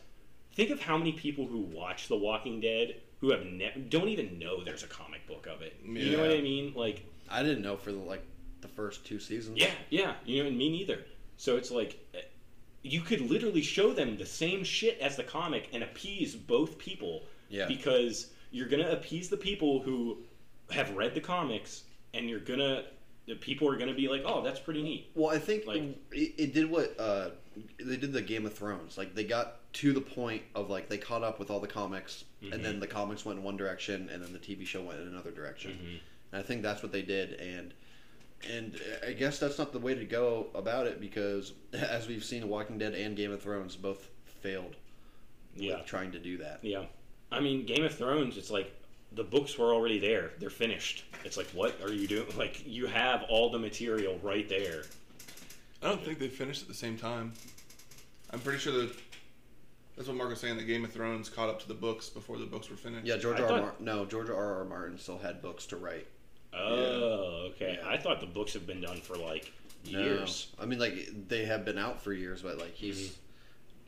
think of how many people who watch the walking dead who have ne- don't even know there's a comic book of it you know what i mean like I didn't know for the like the first two seasons. yeah, yeah, you know, and me neither. So it's like eh, you could literally show them the same shit as the comic and appease both people. Yeah. Because you're gonna appease the people who have read the comics, and you're gonna the people are gonna be like, oh, that's pretty neat. Well, I think Like- it, it did what uh, they did the Game of Thrones. Like they got to the point of like they caught up with all the comics, and Mm-hmm. then the comics went in one direction, and then the TV show went in another direction. Mm-hmm. And I think that's what they did, and and I guess that's not the way to go about it because [LAUGHS] as we've seen, Walking Dead and Game of Thrones both failed Yeah, with trying to do that. yeah. I mean, Game of Thrones. It's like the books were already there; they're finished. It's like, what are you doing? [LAUGHS] Like, you have all the material right there. I don't think they finished at the same time. I'm pretty sure that that's what Mark was saying. That Game of Thrones caught up to the books before the books were finished. Yeah, George I R. R. thought- Martin. No, George R. R. Martin still had books to write. Oh, okay. Yeah. I thought the books have been done for like No. years. I mean, like they have been out for years, but like he's,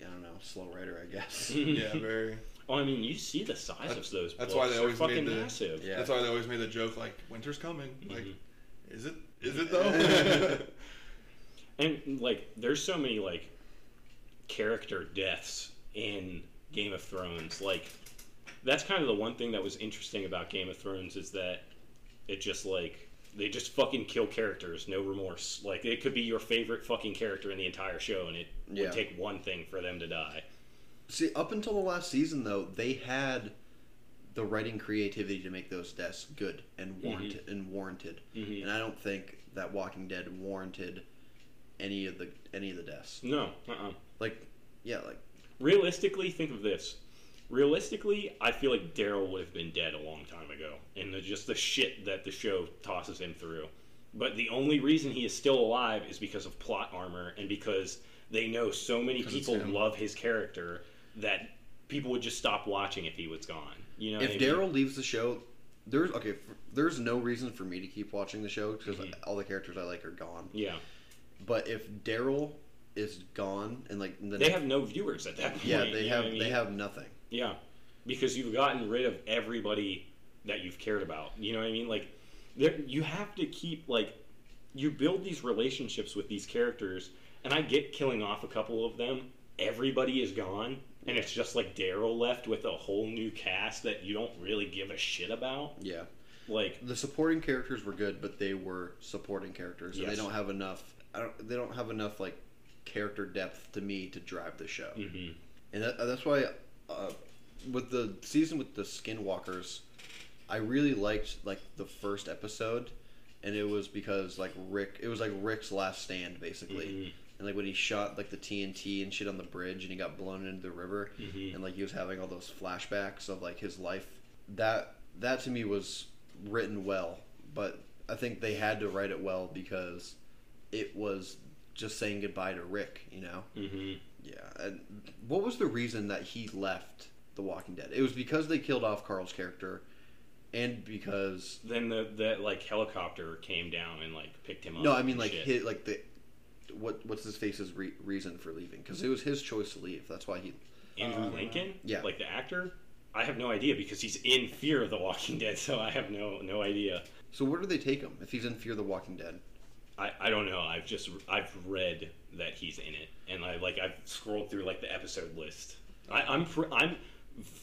Mm-hmm. I don't know, slow writer, I guess. [LAUGHS] yeah, very. I mean, you see the size That- of those. that's books. why they They're always made fucking the- massive. Yeah. That's why they always made the joke like winter's coming. Like, Mm-hmm. is it? Is it though? [LAUGHS] And like, there's so many like character deaths in Game of Thrones. Like, that's kind of the one thing that was interesting about Game of Thrones is that it just like they just fucking kill characters, no remorse. Like, it could be your favorite fucking character in the entire show, and it Yeah. would take one thing for them to die. See, up until the last season, though, they had the writing creativity to make those deaths good and warranted. And warranted. Mhm. And I don't think that Walking Dead warranted any of the any of the deaths. No, uh-uh. Like, yeah, like realistically, think of this. Realistically, I feel like Daryl would have been dead a long time ago, and the, just the shit that the show tosses him through. But the only reason he is still alive is because of plot armor, and because they know so many people love his character that people would just stop watching if he was gone. You know, if I mean? Daryl leaves the show, there's okay. f there's no reason for me to keep watching the show because Mhm. all the characters I like are gone. yeah, But if Daryl is gone and like the they have no viewers at that [LAUGHS] point. yeah they have I they have nothing. Yeah, because you've gotten rid of everybody that you've cared about. You know what I mean? Like, there, you have to keep like you build these relationships with these characters, and I get killing off a couple of them. Everybody is gone, and it's just like Daryl left with a whole new cast that you don't really give a shit about. Yeah. Like, the supporting characters were good, but they were supporting characters, and Yes. they don't have enough. I don't. They don't have enough like character depth to me to drive the show, mhm. and that, that's why uh, with the season with the Skinwalkers, I really liked like the first episode, and it was because like Rick, it was like Rick's last stand basically. Mhm. And like when he shot like the TNT and shit on the bridge, and he got blown into the river, Mhm. and like he was having all those flashbacks of like his life. That that to me was written well, but I think they had to write it well because it was just saying goodbye to Rick. You know? Mhm. Yeah. And what was the reason that he left The Walking Dead? It was because they killed off Carl's character, and because then the that like helicopter came down and like picked him up. no, I mean like his, like the what what's his face's re- reason for leaving? Because it was his choice to leave. That's why he. Andrew Uh, Lincoln, yeah. like the actor. I have no idea because he's in Fear of the Walking Dead, so I have no no idea. So where do they take him if he's in Fear of the Walking Dead? I, I don't know. I've just I've read that he's in it, and I like I've scrolled through like the episode list. I, I'm pr- I'm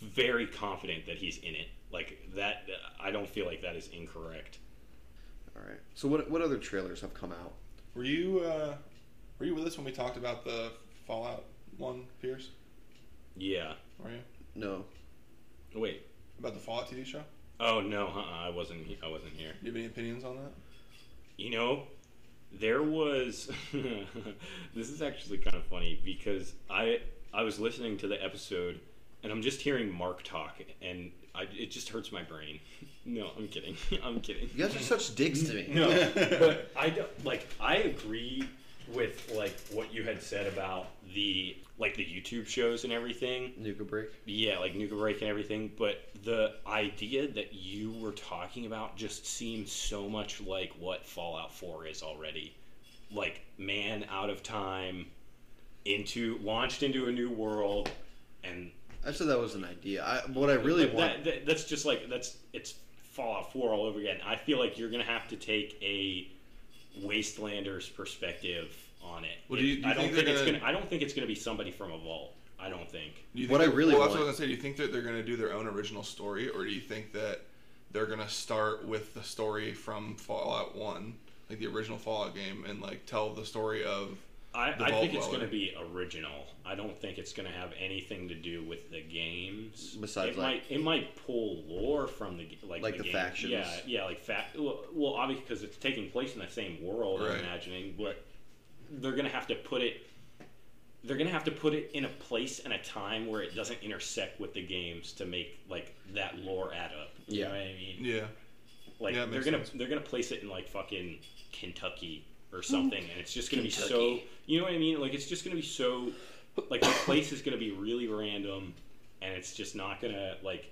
very confident that he's in it. Like that, I don't feel like that is incorrect. All right. So what what other trailers have come out? Were you uh, were you with us when we talked about the Fallout one, Pierce? Yeah. Were you No. Oh, wait. about the Fallout TV show? Oh no, uh-uh, I wasn't. he- I wasn't here. Do you have any opinions on that? You know, there was. [LAUGHS] this is actually kind of funny because I I was listening to the episode and I'm just hearing Mark talk and I, it just hurts my brain. [LAUGHS] No, I'm kidding. [LAUGHS] I'm kidding. You guys are such dicks to me. No, but I don't like. I agree with like what you had said about the like the YouTube shows and everything. Nuka break. Yeah, like Nuka Break and everything. But the idea that you were talking about just seems so much like what Fallout 4 is already. Like man out of time, into launched into a new world, and I said that was an idea. I, what I really want. That, that, that's just like that's it's Fallout 4 all over again. I feel like you're gonna have to take a Wastelander's perspective on it. Well, do you- do you I don't think think, it's gonna- gonna. I don't think it's gonna be somebody from a vault. I don't think. Do you What I really well, that's want- what I was gonna say. Do you think that they're gonna do their own original story, or do you think that they're gonna start with the story from Fallout One, like the original Fallout game, and like tell the story of? I, I think it's going to be original. I don't think it's going to have anything to do with the games. Besides, it like- might it might pull lore from the like Like the game. factions. Yeah, yeah, like fact. Well, well obviously because it's taking place in the same world. Right. I'm imagining, but they're going to have to put it. They're going to have to put it in a place and a time where it doesn't intersect with the games to make like that lore add up. You Yeah. know what I mean? Yeah, Like Yeah, they're gonna sense. they're gonna place it in like fucking Kentucky or something, and it's just gonna be so you know what I mean? Like it's just gonna be so like the place is gonna be really random, and it's just not gonna like.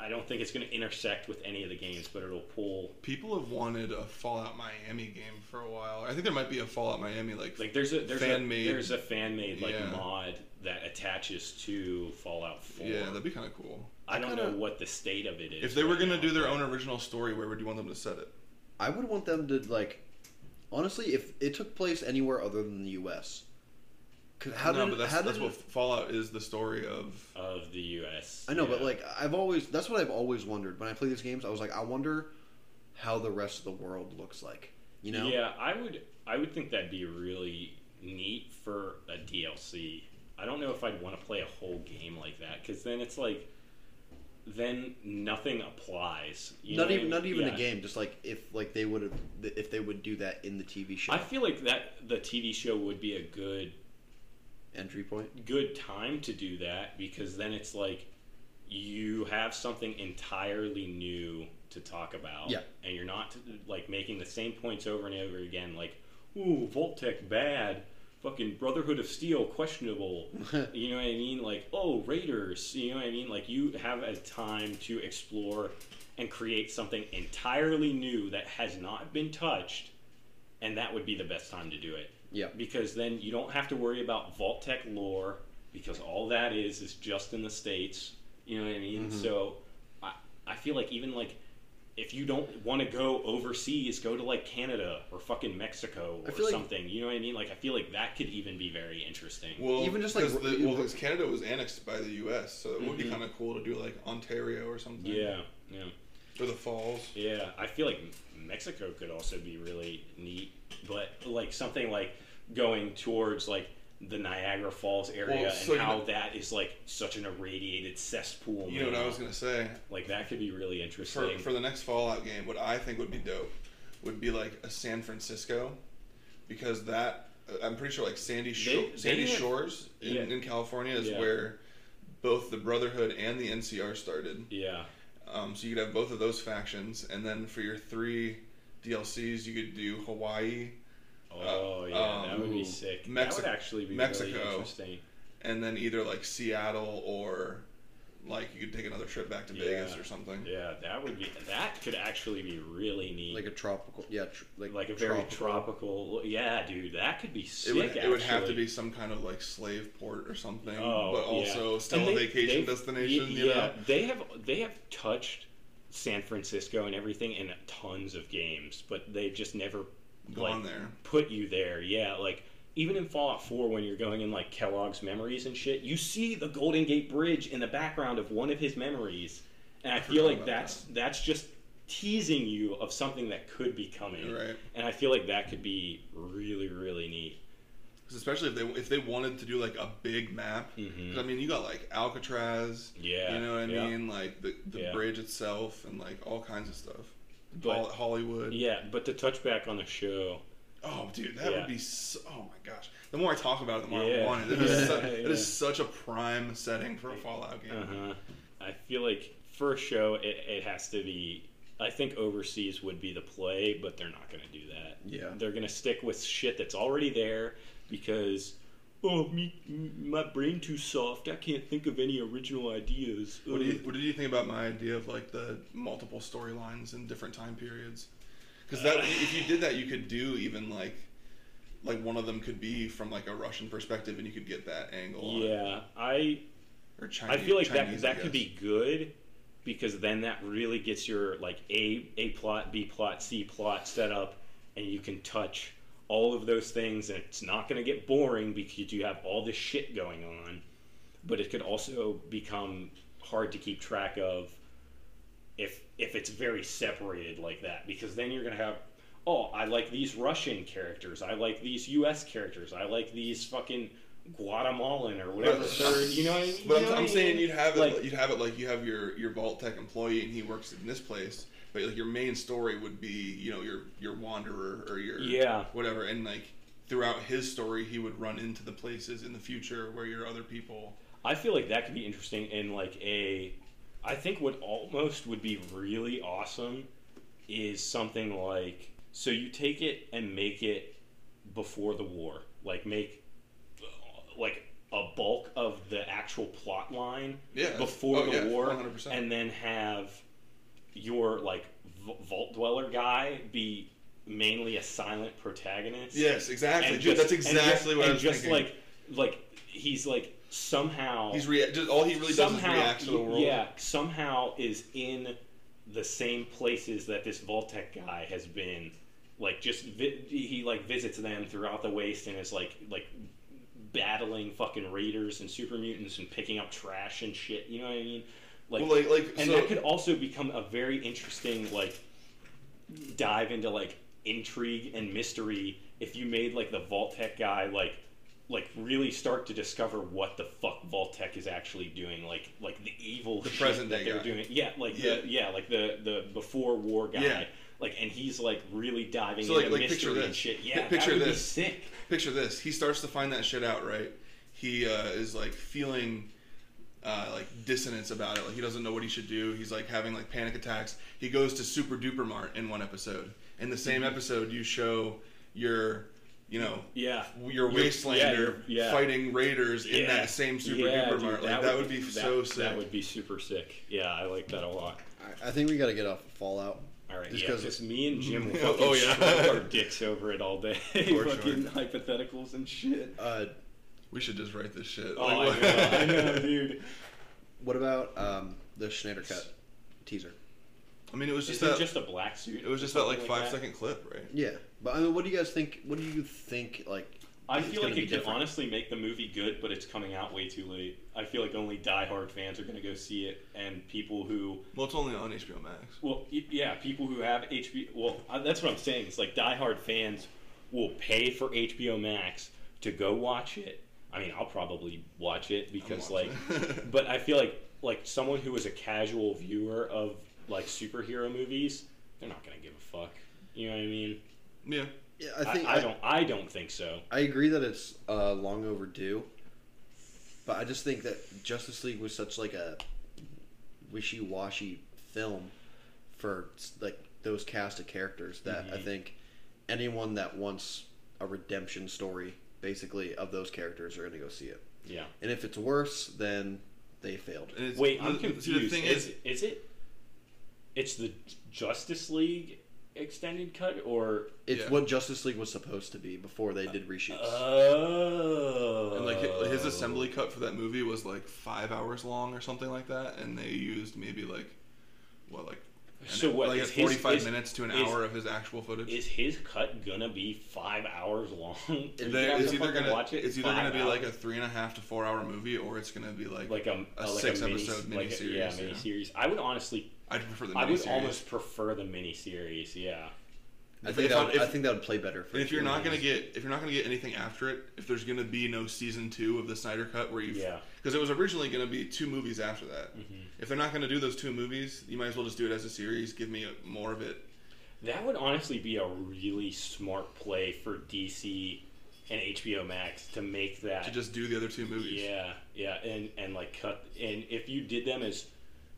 I don't think it's gonna intersect with any of the games, but it'll pull. people have wanted a Fallout Miami game for a while. I think there might be a Fallout Miami like, Like there's a there's a Fan-made- there's a fan made like Yeah. mod that attaches to Fallout Four. yeah, that'd be kind of cool. I don't kinda- know what the state of it is. If they were right gonna now, do their own original story, where would you want them to set it? I would want them to like. Honestly, if it took place anywhere other than the U.S. 'Cause How no, did but that's, how did that's what Fallout is the story of. of the U.S. I know, but like I've always that's what I've always wondered when I play these games. I was like, I wonder how the rest of the world looks like. You know? Yeah, I would. I would think that'd be really neat for a DLC. I don't know if I'd want to play a whole game like that because then it's like, then nothing applies. Not even not even Yeah. a game. Just like if like they would have if they would do that in the TV show I feel like that the TV show would be a good entry point. good time to do that because then it's like you have something entirely new to talk about. Yeah. And you're not like making the same points over and over again like, ooh, Vault-Tec bad. Fucking Brotherhood of Steel questionable. [LAUGHS] you know what I mean? Like, oh, Raiders. You know what I mean? Like you have a time to explore and create something entirely new that has not been touched and that would be the best time to do it Yeah. because then you don't have to worry about Vault-Tec lore because all that is is just in the states. You know what I mean? Mm-hmm. So I I feel like even like if you don't want to go overseas, go to like Canada or fucking Mexico or feel like- something. you know what I mean? Like I feel like that could even be very interesting. Well, Even just, like, because the, well, because Canada was annexed by the U.S., so it would be Mhm. kind of cool to do like Ontario or something. yeah, yeah. Or the Falls. Yeah, I feel like Mexico could also be really neat, but like something like going towards like the Niagara Falls area Well, so and how know- that is like such an irradiated cesspool. You know what I was gonna say? Like that could be really interesting. For for the next Fallout game, what I think would be dope would be like a San Francisco, because that uh, I'm pretty sure like Sandy Sho- They- they Sandy Shores in, Yeah. in California is Yeah. where both the Brotherhood and the NCR started. yeah, Um, so you could have both of those factions, and then for your three DLCs, you could do Hawaii, oh Uh, yeah, that would um, be sick. Mexi- that would actually be Mexico. really interesting. and then either like Seattle or like you could take another trip back to Yeah. Vegas or something. Yeah, that would be that could actually be really neat. Like a tropical, yeah, tr- like like a very tropical. Yeah, dude, that could be sick. It would, it would have to be some kind of like slave port or something, Oh, but also yeah. still And a they- vacation destination. y- you yeah, know? they have they have touched San Francisco and everything in tons of games, but they've just never Gone like, there. put you there. Yeah, like even in Fallout 4 when you're going in like Kellogg's memories and shit, you see the Golden Gate Bridge in the background of one of his memories. And I, feel like that's that's just teasing you of something that could be coming. Right. And I feel like that could be really really neat. especially if they if they wanted to do like a big map. 'Cause, I mean, you got like Alcatraz. Mm-hmm. Yeah, You know what I yeah. mean? Like the the Yeah. bridge itself and like all kinds of stuff. But- Hollywood. Yeah, but to touch back on the show, Oh, dude, that Yeah. would be. So, oh my gosh. The more I talk about it, the more Yeah. I want it. It is, su- [LAUGHS] it yeah. is such a prime setting for a Fallout game. Uh-huh. I feel like for a show, it, it has to be. I think overseas would be the play, but they're not going to do that. Yeah. they're going to stick with shit that's already there because. Oh, me, my brain too soft. I can't think of any original ideas. What, do you, what did you think about my idea of like the multiple storylines in different time periods? Because that if you did that, you could do even like like one of them could be from like a Russian perspective, and you could get that angle. yeah, I Or Chinese. I feel like Chinese, that that could be good because then that really gets your like a a plot, b plot, c plot set up, and you can touch all of those things, and it's not going to get boring because you have all this shit going on. But it could also become hard to keep track of if if it's very separated like that because then you're going to have oh i like these russian characters i like these us characters i like these fucking guatemalan or whatever third you know what I mean? But I'm, I'm saying you'd have it. Like- you'd have it like you have your your Vault-Tec employee, and he works in this place. But like your main story would be, you know, your your wanderer or your Yeah. whatever, and like throughout his story, he would run into the places in the future where your other people. I feel like that could be interesting in like a. I think what almost would be really awesome is something like so you take it and make it before the war, like make like a bulk of the actual plot line Yeah. before Oh, the yeah, war, 100%. and then have your like v- vault dweller guy be mainly a silent protagonist. Yes, exactly, dude. just- that's exactly just, what I and was just thinking. like like he's like somehow He's rea- just all he really does is react to the world. yeah somehow is in the same places that this Vault-Tec guy has been like just vi- he like visits them throughout the waste and is like like battling fucking raiders and super mutants and picking up trash and shit you know what I mean like Well, like- like, and so- that could also become a very interesting like dive into like intrigue and mystery if you made like the Vault-Tec guy like like really start to discover what the fuck Vault-Tec is actually doing like like the evil The shit present that they're guy. doing yeah like Yeah. the yeah like the the before war guy Yeah. like and he's like really diving So, like- into like, picture mystery and this. shit yeah picture that would be this. sick Picture this. He starts to find that shit out, right? He uh, is like feeling uh, like dissonance about it. Like he doesn't know what he should do. He's like having like panic attacks. He goes to Super Duper Mart in one episode. In the same Mm-hmm. episode, you show your, you know, yeah your Your- wastelander yeah, yeah. fighting raiders in that same Super Yeah, Duper dude, Mart. Like that, would be so sick. that would be super sick yeah I like that a lot I, I think we got to get off of Fallout. All right, Just yeah, 'cause- because me and Jim will [LAUGHS] Oh, fucking oh, yeah. stroke our dicks over it all day, [LAUGHS] fucking sure. hypotheticals and shit. Uh, we should just write this shit. Oh, Like, I know, I know, [LAUGHS] dude. what about um, the Snyder cut teaser? I mean, it was just Is it just a black suit? it was just that like something five that? second clip, right? Yeah, but I mean, what do you guys think? What do you think? Like, I feel like be it could different? honestly make the movie good, but it's coming out way too late. I feel like only diehard fans are going to go see it, and people who, Well, it's only on HBO Max. well, yeah, people who have HBO. Well, that's what I'm saying. It's like diehard fans will pay for HBO Max to go watch it. I mean, I'll probably watch it because, like, it. but I feel like like someone who is a casual viewer of like superhero movies, they're not going to give a fuck. You know what I mean? Yeah. yeah, I I, think I, don't. I don't think so. I agree that it's uh, long overdue, but I just think that Justice League was such like a wishy-washy film for like those cast of characters that I Mhm. think anyone that wants a redemption story, basically, of those characters are going to go see it. Yeah. And if it's worse, then they failed. It's, Wait, I'm see, confused. the thing is, is, is it? It's the Justice League extended cut, or It's Yeah. what Justice League was supposed to be before they did reshoots. oh, and like his assembly cut for that movie was like five hours long or something like that, and they used maybe like what like And So what, Like is his- 45 is- minutes to an is- hour of his actual footage. Is his cut gonna be five hours long? [LAUGHS] Are you They- gonna it's either gonna watch it it's either gonna be like a three and a half to four hour movie, or it's gonna be like like a, a a like six a mini, episode like yeah, yeah. miniseries. I would honestly, I'd prefer the I would almost prefer the miniseries. Yeah, I think that I- would, if- I think that would play better. For And if you're not gonna get if you're not gonna get anything after it, if there's gonna be no season two of the Snyder Cut where you Yeah. because it was originally gonna be two movies after that. Mm-hmm. If they're not gonna do those two movies, you might as well just do it as a series. Give me a, more of it. that would honestly be a really smart play for DC and HBO Max to make that To just do the other two movies. Yeah, yeah, and and like cut and if you did them as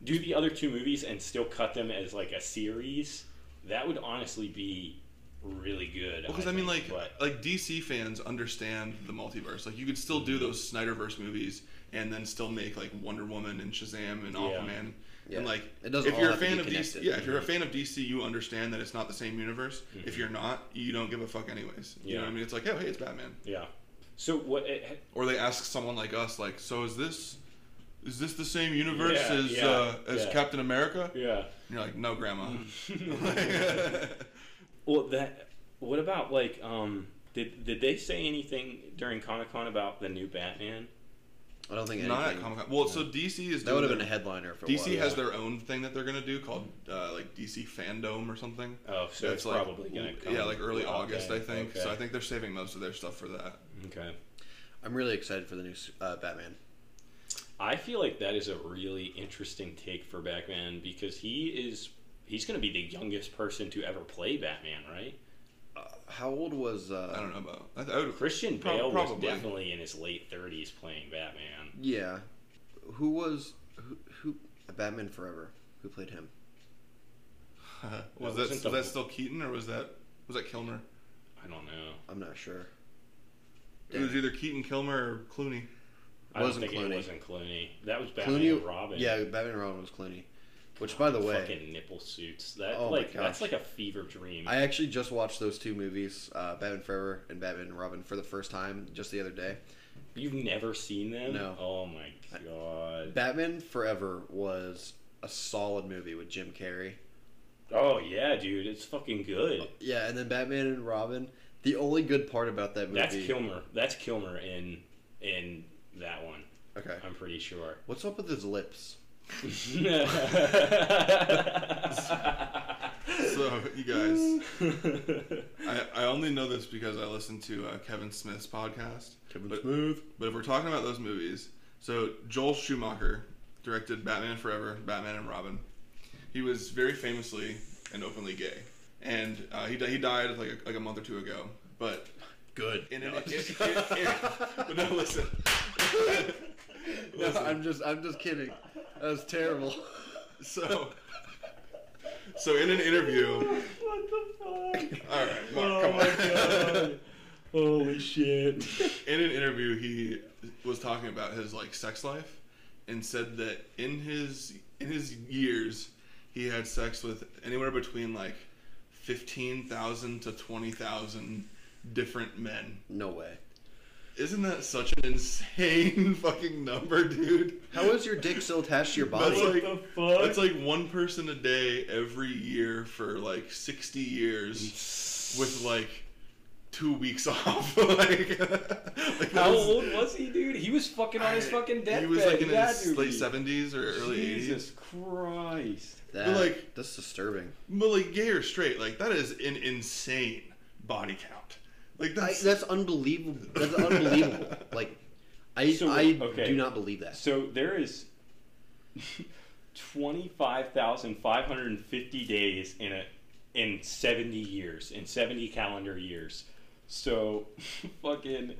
do the other two movies and still cut them as like a series, that would honestly be really good. Because I, mean, like, but- like DC fans understand the multiverse. Like, you could still do those Snyderverse movies and then still make like Wonder Woman and Shazam and Aquaman. Yeah. And like, It if you're a fan of DC, yeah, if you're a fan of DC, you understand that it's not the same universe. Mm-hmm. If you're not, you don't give a fuck anyways. You know Yeah. what I mean? It's like, oh, hey, it's Batman. yeah. So what? It, Or they ask someone like us, like, so is this is this the same universe Yeah, as yeah, uh, as yeah. Captain America? yeah. And you're like, no, Grandma. [LAUGHS] Well, that. What about like um? Did did they say anything during Comic Con about the new Batman? I don't think not at anything. Comic Con. Well, so DC is That would have been a headliner for DC a has while. their own thing that they're gonna do called uh, like DC Fandom or something. Oh, so That's it's probably gonna come. yeah, like early Okay, August, I think. So. I think they're saving most of their stuff for that. Okay. I'm really excited for the new uh, Batman. I feel like that is a really interesting take for Batman because he is he's going to be the youngest person to ever play Batman, right? Uh, how old was? Uh, I don't know about. I, I Christian Pro- Bale was definitely in his late 30s playing Batman. Yeah, who was who? who Batman Forever. Who played him? [LAUGHS] was That that was wasn't the- that still Keaton or was that was that Kilmer? I don't know. I'm not sure. It was either Keaton, Kilmer, or Clooney. I Wasn't don't think Clooney. it wasn't Clooney. That was Batman Clooney. and Robin. Yeah, Batman and Robin was Clooney. Which, by the way, fucking nipple suits. That Oh like that's like a fever dream. I actually just watched those two movies, uh, Batman Forever and Batman and Robin, for the first time just the other day. You've never seen them? No. Oh my god. Batman Forever was a solid movie with Jim Carrey. Oh yeah, dude, it's fucking good. Yeah, and then Batman and Robin. The only good part about that movie. That's Kilmer. That's Kilmer in in that one. Okay. I'm pretty sure. What's up with his lips? [LAUGHS] So you guys, I, I only know this because I listened to uh, Kevin Smith's podcast. Kevin But- Smith. But if we're talking about those movies, so Joel Schumacher directed Batman Forever, Batman and Robin. He was very famously and openly gay, and uh, he he died like a, like a month or two ago. But Good. in an, [LAUGHS] in- in- in- but no, listen. No, I'm just I'm just kidding. That was terrible. So, so in an interview, [LAUGHS] what the fuck? all right, Mark, Oh come my on. god. Holy shit. in an interview he was talking about his like sex life and said that in his in his years he had sex with anywhere between like 15,000 to 20,000 different men. No way. Isn't that such an insane [LAUGHS] fucking number, dude? How is your dick still attached to your body? That's like the fuck? That's like one person a day every year for like 60 years with like 2 weeks [LAUGHS] off. like, [LAUGHS] like How was- old was he, dude? He was fucking on his I- fucking deathbed. He was like in He his to late be. seventies or early Jesus eighties. Christ. that, but, like- that's disturbing. But like gay or straight, like that is an insane body count. Like I, that's, that's unbelievable. That's unbelievable. [LAUGHS] Like, I So, I okay. do not believe that. So there is 25,550 days in a in 70 years, in 70 calendar years. So [LAUGHS] fucking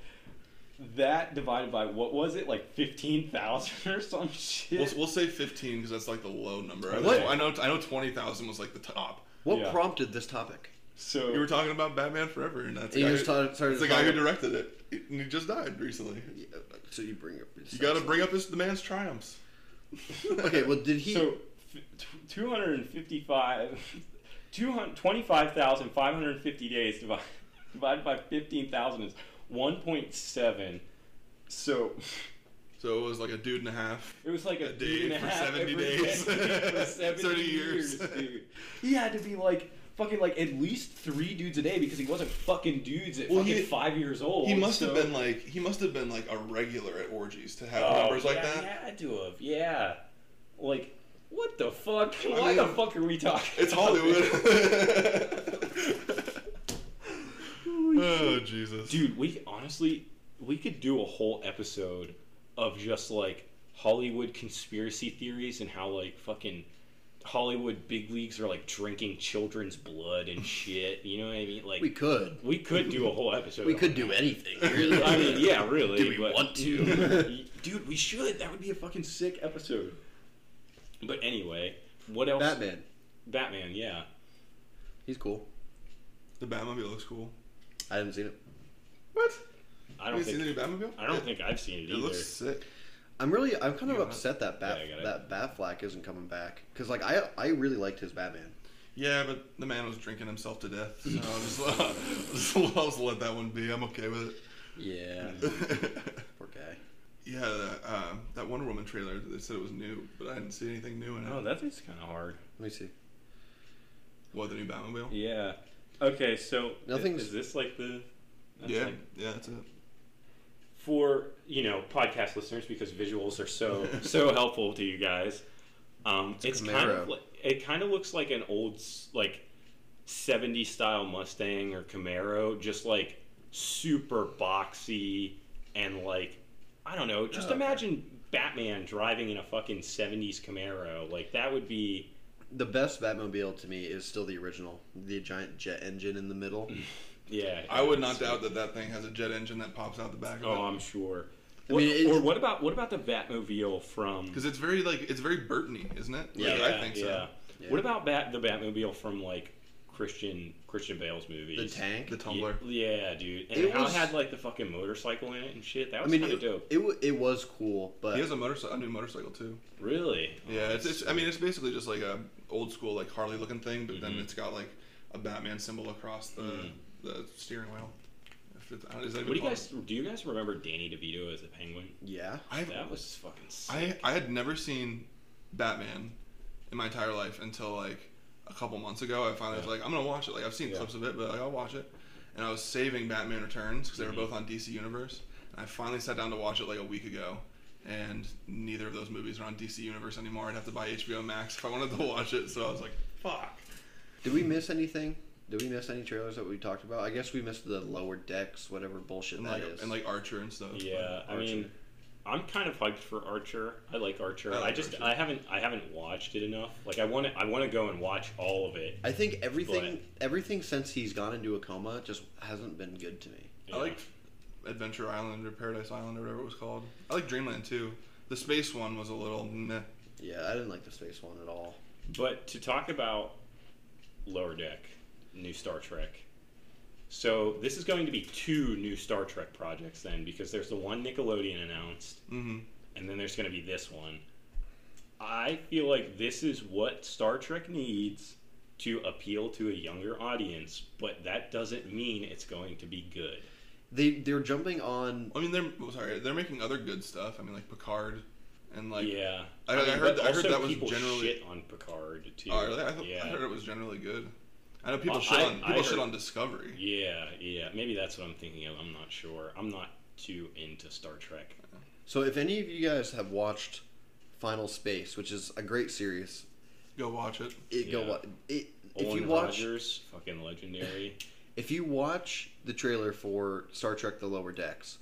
that divided by what was it? Like 15,000 or some shit. we'll, we'll say fifteen because that's like the low number. I, What? I know I know twenty thousand was like the top. What Yeah. prompted this topic? So You were talking about Batman Forever, and that's the guy, just who, started that's the guy who directed it, and he just died recently. Yeah, So you bring up. You got to bring up his, the man's triumphs. [LAUGHS] Okay, well, did he? so f- t- 255 200 25,550 days divided, divided by 15,000 is 1.7. So So it was like a dude and a half. It was like a, A dude day and a for half 70 every days. day [LAUGHS] for 70 [LAUGHS] 30 years, years. dude. He had to be like fucking like at least three dudes a day because he wasn't fucking dudes at Well, fucking he- five years old. He must so- have been like he must have been like a regular at orgies to have Oh, numbers like yeah, that. He had to have, yeah. Like, what the fuck? I Why the fuck are we talking? It's Hollywood. [LAUGHS] oh Jesus, Dude, we honestly we could do a whole episode of just like Hollywood conspiracy theories and how like fucking Hollywood big leagues are like drinking children's blood and [LAUGHS] shit. You know what I mean? Like We could. we could do a whole episode. We on could that. do anything. [LAUGHS] Really. I mean, yeah, really. Do we but- want to? [LAUGHS] Dude, we should. That would be a fucking sick episode. But anyway, what else? Batman. Batman, yeah. He's cool. the Batmobile looks cool. I haven't seen it. What? I Have don't you seen the think new Batmobile? I don't It- think I've seen it it either. looks sick. I'm really, I'm kind of You upset that Bat, Yeah, I got that Batfleck isn't coming back because like I, I really liked his Batman. Yeah, but the man was drinking himself to death. So [LAUGHS] I'll just, I'll [LAUGHS] just, I'll just let that one be. I'm okay with it. Yeah. it. [LAUGHS] Poor guy. yeah, that, um, that Wonder Woman trailer. They said it was new, but I didn't see anything new in it. Oh, that is kind of hard. Let me see. What the new Batmobile? Yeah. Okay, so Nothing's- Is this like the? that's yeah, like- yeah, that's it. For you know podcast listeners because visuals are so [LAUGHS] so helpful to you guys. Um, it's, a kind of it kind of looks like an old like 70 style Mustang or Camaro, just like super boxy and like I don't know. Just Oh, okay. imagine Batman driving in a fucking 70s Camaro. Like that would be The best Batmobile to me is still the original, the giant jet engine in the middle. [LAUGHS] yeah. I would not it's- doubt that that thing has a jet engine that pops out the back of Oh, it. I'm sure. I What- mean, it- or what about what about the Batmobile from? Because it's very like it's very Burtony, isn't it? Yeah, Like, I think so. Yeah. Yeah. What about Bat the Batmobile from like Christian Christian Bale's movies? The tank. The Tumbler. Yeah, dude. And It how was- had like the fucking motorcycle in it and shit. That I was mean, kind of it, dope. it, wa- it was cool, but He has a motorcycle, a new motorcycle too. really? Yeah, Oh, it's, it's. I mean, it's basically just like a old school like Harley looking thing, but then Mhm. it's got like a Batman symbol across the Mm. The steering wheel. If it's, don't- is that What do you even guys do? You guys remember Danny DeVito as the Penguin? yeah. I That was fucking sick. I I had never seen Batman in my entire life until like a couple months ago. I finally was Yeah. like, I'm gonna watch it. Like I've seen Yeah. clips of it, but like, I'll watch it. And I was saving Batman Returns because they were Mhm. both on DC Universe. And I finally sat down to watch it like a week ago. And neither of those movies are on DC Universe anymore. I'd have to buy HBO Max if I wanted to [LAUGHS] watch it. So I was like, fuck. Did we miss anything? Did we miss any trailers that we talked about? I guess we missed the lower decks, whatever bullshit And that like, is. and like Archer and stuff. yeah, I Archer. mean, I'm kind of hyped for Archer. I like Archer. I I, just Archer. I haven't I haven't watched it enough. Like I want to I want to go and watch all of it. I think everything, everything since he's gone into a coma just hasn't been good to me. I like Adventure Island or Paradise Island or whatever it was called. I like Dreamland too. The space one was a little meh. Yeah, I didn't like the space one at all. But to talk about Lower Deck, new Star Trek. So this is going to be two new Star Trek projects then, because there's the one Nickelodeon announced, Mm-hmm. and then there's going to be this one. I feel like this is what Star Trek needs to appeal to a younger audience, but that doesn't mean it's going to be good. They they're jumping on. I mean, they're well, sorry, they're making other good stuff. I mean, like Picard, and like yeah, I- I heard- I heard that was generally- shit on Picard too. Oh, really? I, thought, yeah. I heard it was generally good. I know people Well, shit I- on people I shit on Discovery. Yeah, yeah. Maybe that's what I'm thinking of. I'm not sure. I'm not too into Star Trek. So if any of you guys have watched Final Space, which is a great series, Go watch it. it go Yeah. wa- it, if Olan you watch Rogers, fucking legendary. [LAUGHS] if you watch the trailer for Star Trek: The Lower Decks,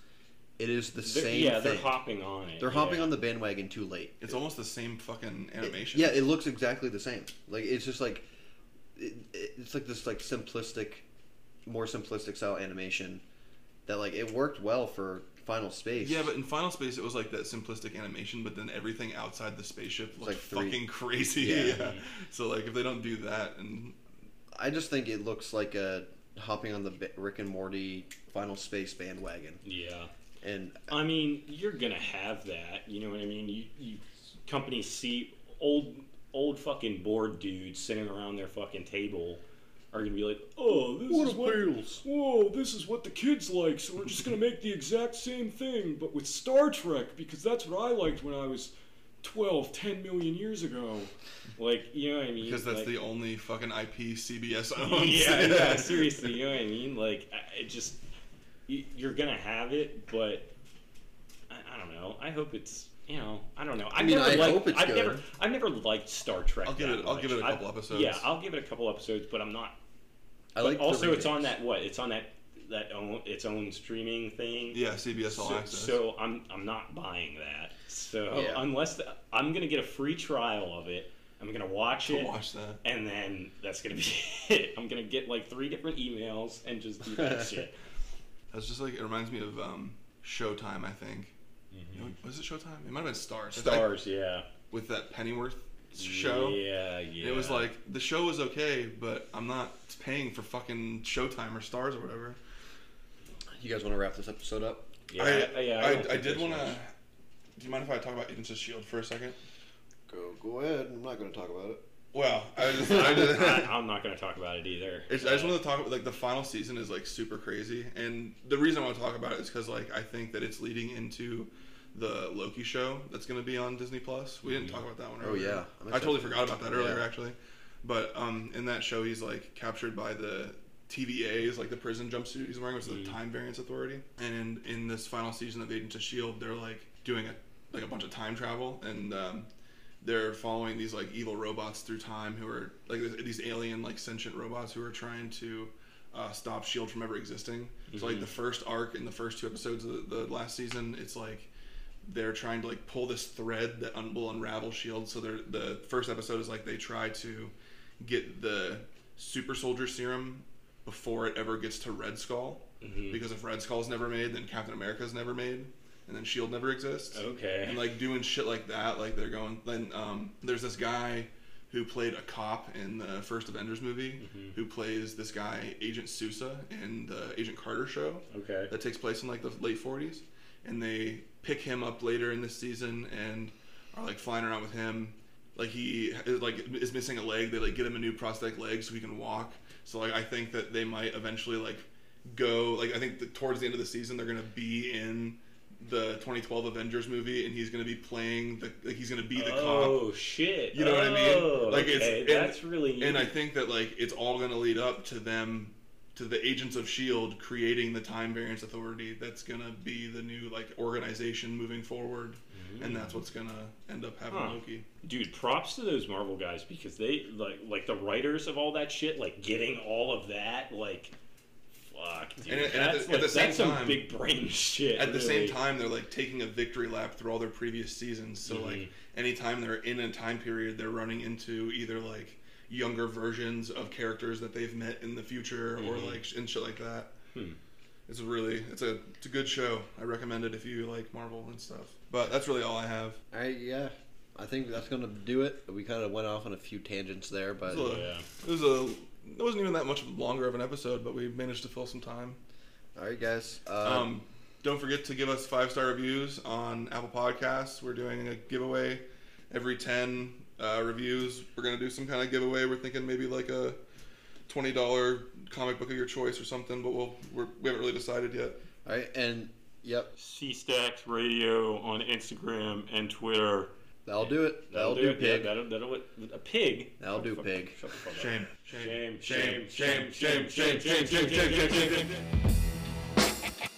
it is the They're- same yeah, thing. they're hopping on it. They're hopping yeah. on the bandwagon too late. It's almost the same fucking animation. Yeah, it looks exactly the same. Like it's just like it, it's like this like simplistic, more simplistic style animation that like it worked well for Final Space. Yeah, but in Final Space, it was like that simplistic animation, but then everything outside the spaceship looked like three- fucking crazy. Yeah. Yeah. [LAUGHS] So like, if they don't do that, and I just think it looks like a hopping on the Rick and Morty Final Space bandwagon, Yeah. and I mean, you're gonna have that. You know what I mean? You, you companies see old, old fucking bored dudes sitting around their fucking table, are gonna be like, oh, this What is what, appeals? whoa, this is what the kids like, so we're just gonna make the exact same thing, but with Star Trek because that's what I liked when I was 12, 10 million years ago. Like, you know what I mean? Because that's Like- the only fucking IP CBS [LAUGHS] owns. yeah, yeah, [LAUGHS] seriously, you know what I mean? Like, I- it just you, you're gonna have it, but I, I don't know. I hope it's you know I don't know. I've mean, never I liked, hope it's I've good. never I've never liked Star Trek. I'll give that it- I'll much. give it a I- couple episodes. Yeah, I'll give it a couple episodes, but I'm not. I like. also, it's on that what? It's on that that own its own streaming thing. Yeah, CBS All So, Access. so I'm I'm not buying that. So Yeah. unless the, I'm gonna get a free trial of it, I'm gonna watch to it watch that. and then that's gonna be [LAUGHS] it. I'm gonna get like three different emails and just do that [LAUGHS] shit. That's just like it reminds me of um, Showtime. I think. Mm-hmm. You know, was it Showtime? It might have been Stars. I think, Stars, yeah. with that Pennyworth show. Yeah, yeah. It was like the show was okay, but I'm not paying for fucking Showtime or Stars or whatever. You guys want to wrap this episode up? yeah, I, yeah, I, don't I, did want to. Do you mind if I talk about Agents of Shield for a second? Go, go ahead. I'm not going to talk about it. Well, I [LAUGHS] just, I just, I'm not going to talk about it either. It's, I just want to talk about like the final season is like super crazy, and the reason I want to talk about it is because like I think that it's leading into the Loki show that's going to be on Disney Plus. We didn't talk about that one. Oh, Earlier. yeah. I'm totally forgot about that earlier Yeah. actually, but um, in that show he's like captured by the TVAs, like the prison jumpsuit he's wearing, which is the Time Variance Authority. And in, in this final season of Agents of Shield, they're like doing a like a bunch of time travel, and um, they're following these like evil robots through time who are like these alien like sentient robots who are trying to uh, stop Shield from ever existing. So like the first arc in the first two episodes of the, the last season, it's like they're trying to like pull this thread that un- will unravel Shield. So they're the first episode is like they try to get the super soldier serum before it ever gets to Red Skull. Because if Red Skull's never made, then Captain America's never made, and then Shield never exists Okay. and like doing shit like that. Like they're going. Then um, there's this guy who played a cop in the first Avengers movie, who plays this guy Agent Sousa in the Agent Carter show. Okay. That takes place in like the late 40s, and they pick him up later in this season and are like flying around with him. Like he is like is missing a leg. They like get him a new prosthetic leg so he can walk. So like I think that they might eventually like go like I think that towards the end of the season they're gonna be in the 2012 Avengers movie and he's gonna be playing the like he's gonna be the cop. oh shit! You know what I mean? Oh, Like okay. it's and- that's really neat. And I think that like it's all gonna lead up to them to the agents of Shield creating the Time Variance Authority. That's gonna be the new like organization moving forward, and that's what's gonna end up having Huh. Loki. dude props to those marvel guys because they like like the writers of all that shit like getting all of that like fuck dude And at- and at the- like, at the same that's some time- big brain [LAUGHS] shit At the same time, they're like taking a victory lap through all their previous seasons. So like Mhm. anytime they're in a time period, they're running into either like younger versions of characters that they've met in the future, or Mhm. like and shit like that. Hmm. It's a really it's a it's a good show. I recommend it if you like Marvel and stuff. But that's really all I have. I yeah. I think that's going to do it. We kind of went off on a few tangents there, but It was a- yeah It was a it wasn't even that much longer of an episode, but we managed to fill some time. all right, guys. Uh, Um, don't forget to give us five star reviews on Apple Podcasts. We're doing a giveaway every ten uh, reviews. We're gonna do some kind of giveaway. We're thinking maybe like a twenty dollar comic book of your choice or something, but we'll we're, we haven't really decided yet. all right, and yep, c-stacks radio on instagram and twitter that'll do it. That'll, do, it. pig. Yeah, that'll, that'll a pig That'll do, Fuck- pig. shut the fuck up. Shame, shame shame, shame shame shame, shame shame shame shame shame shame shame shame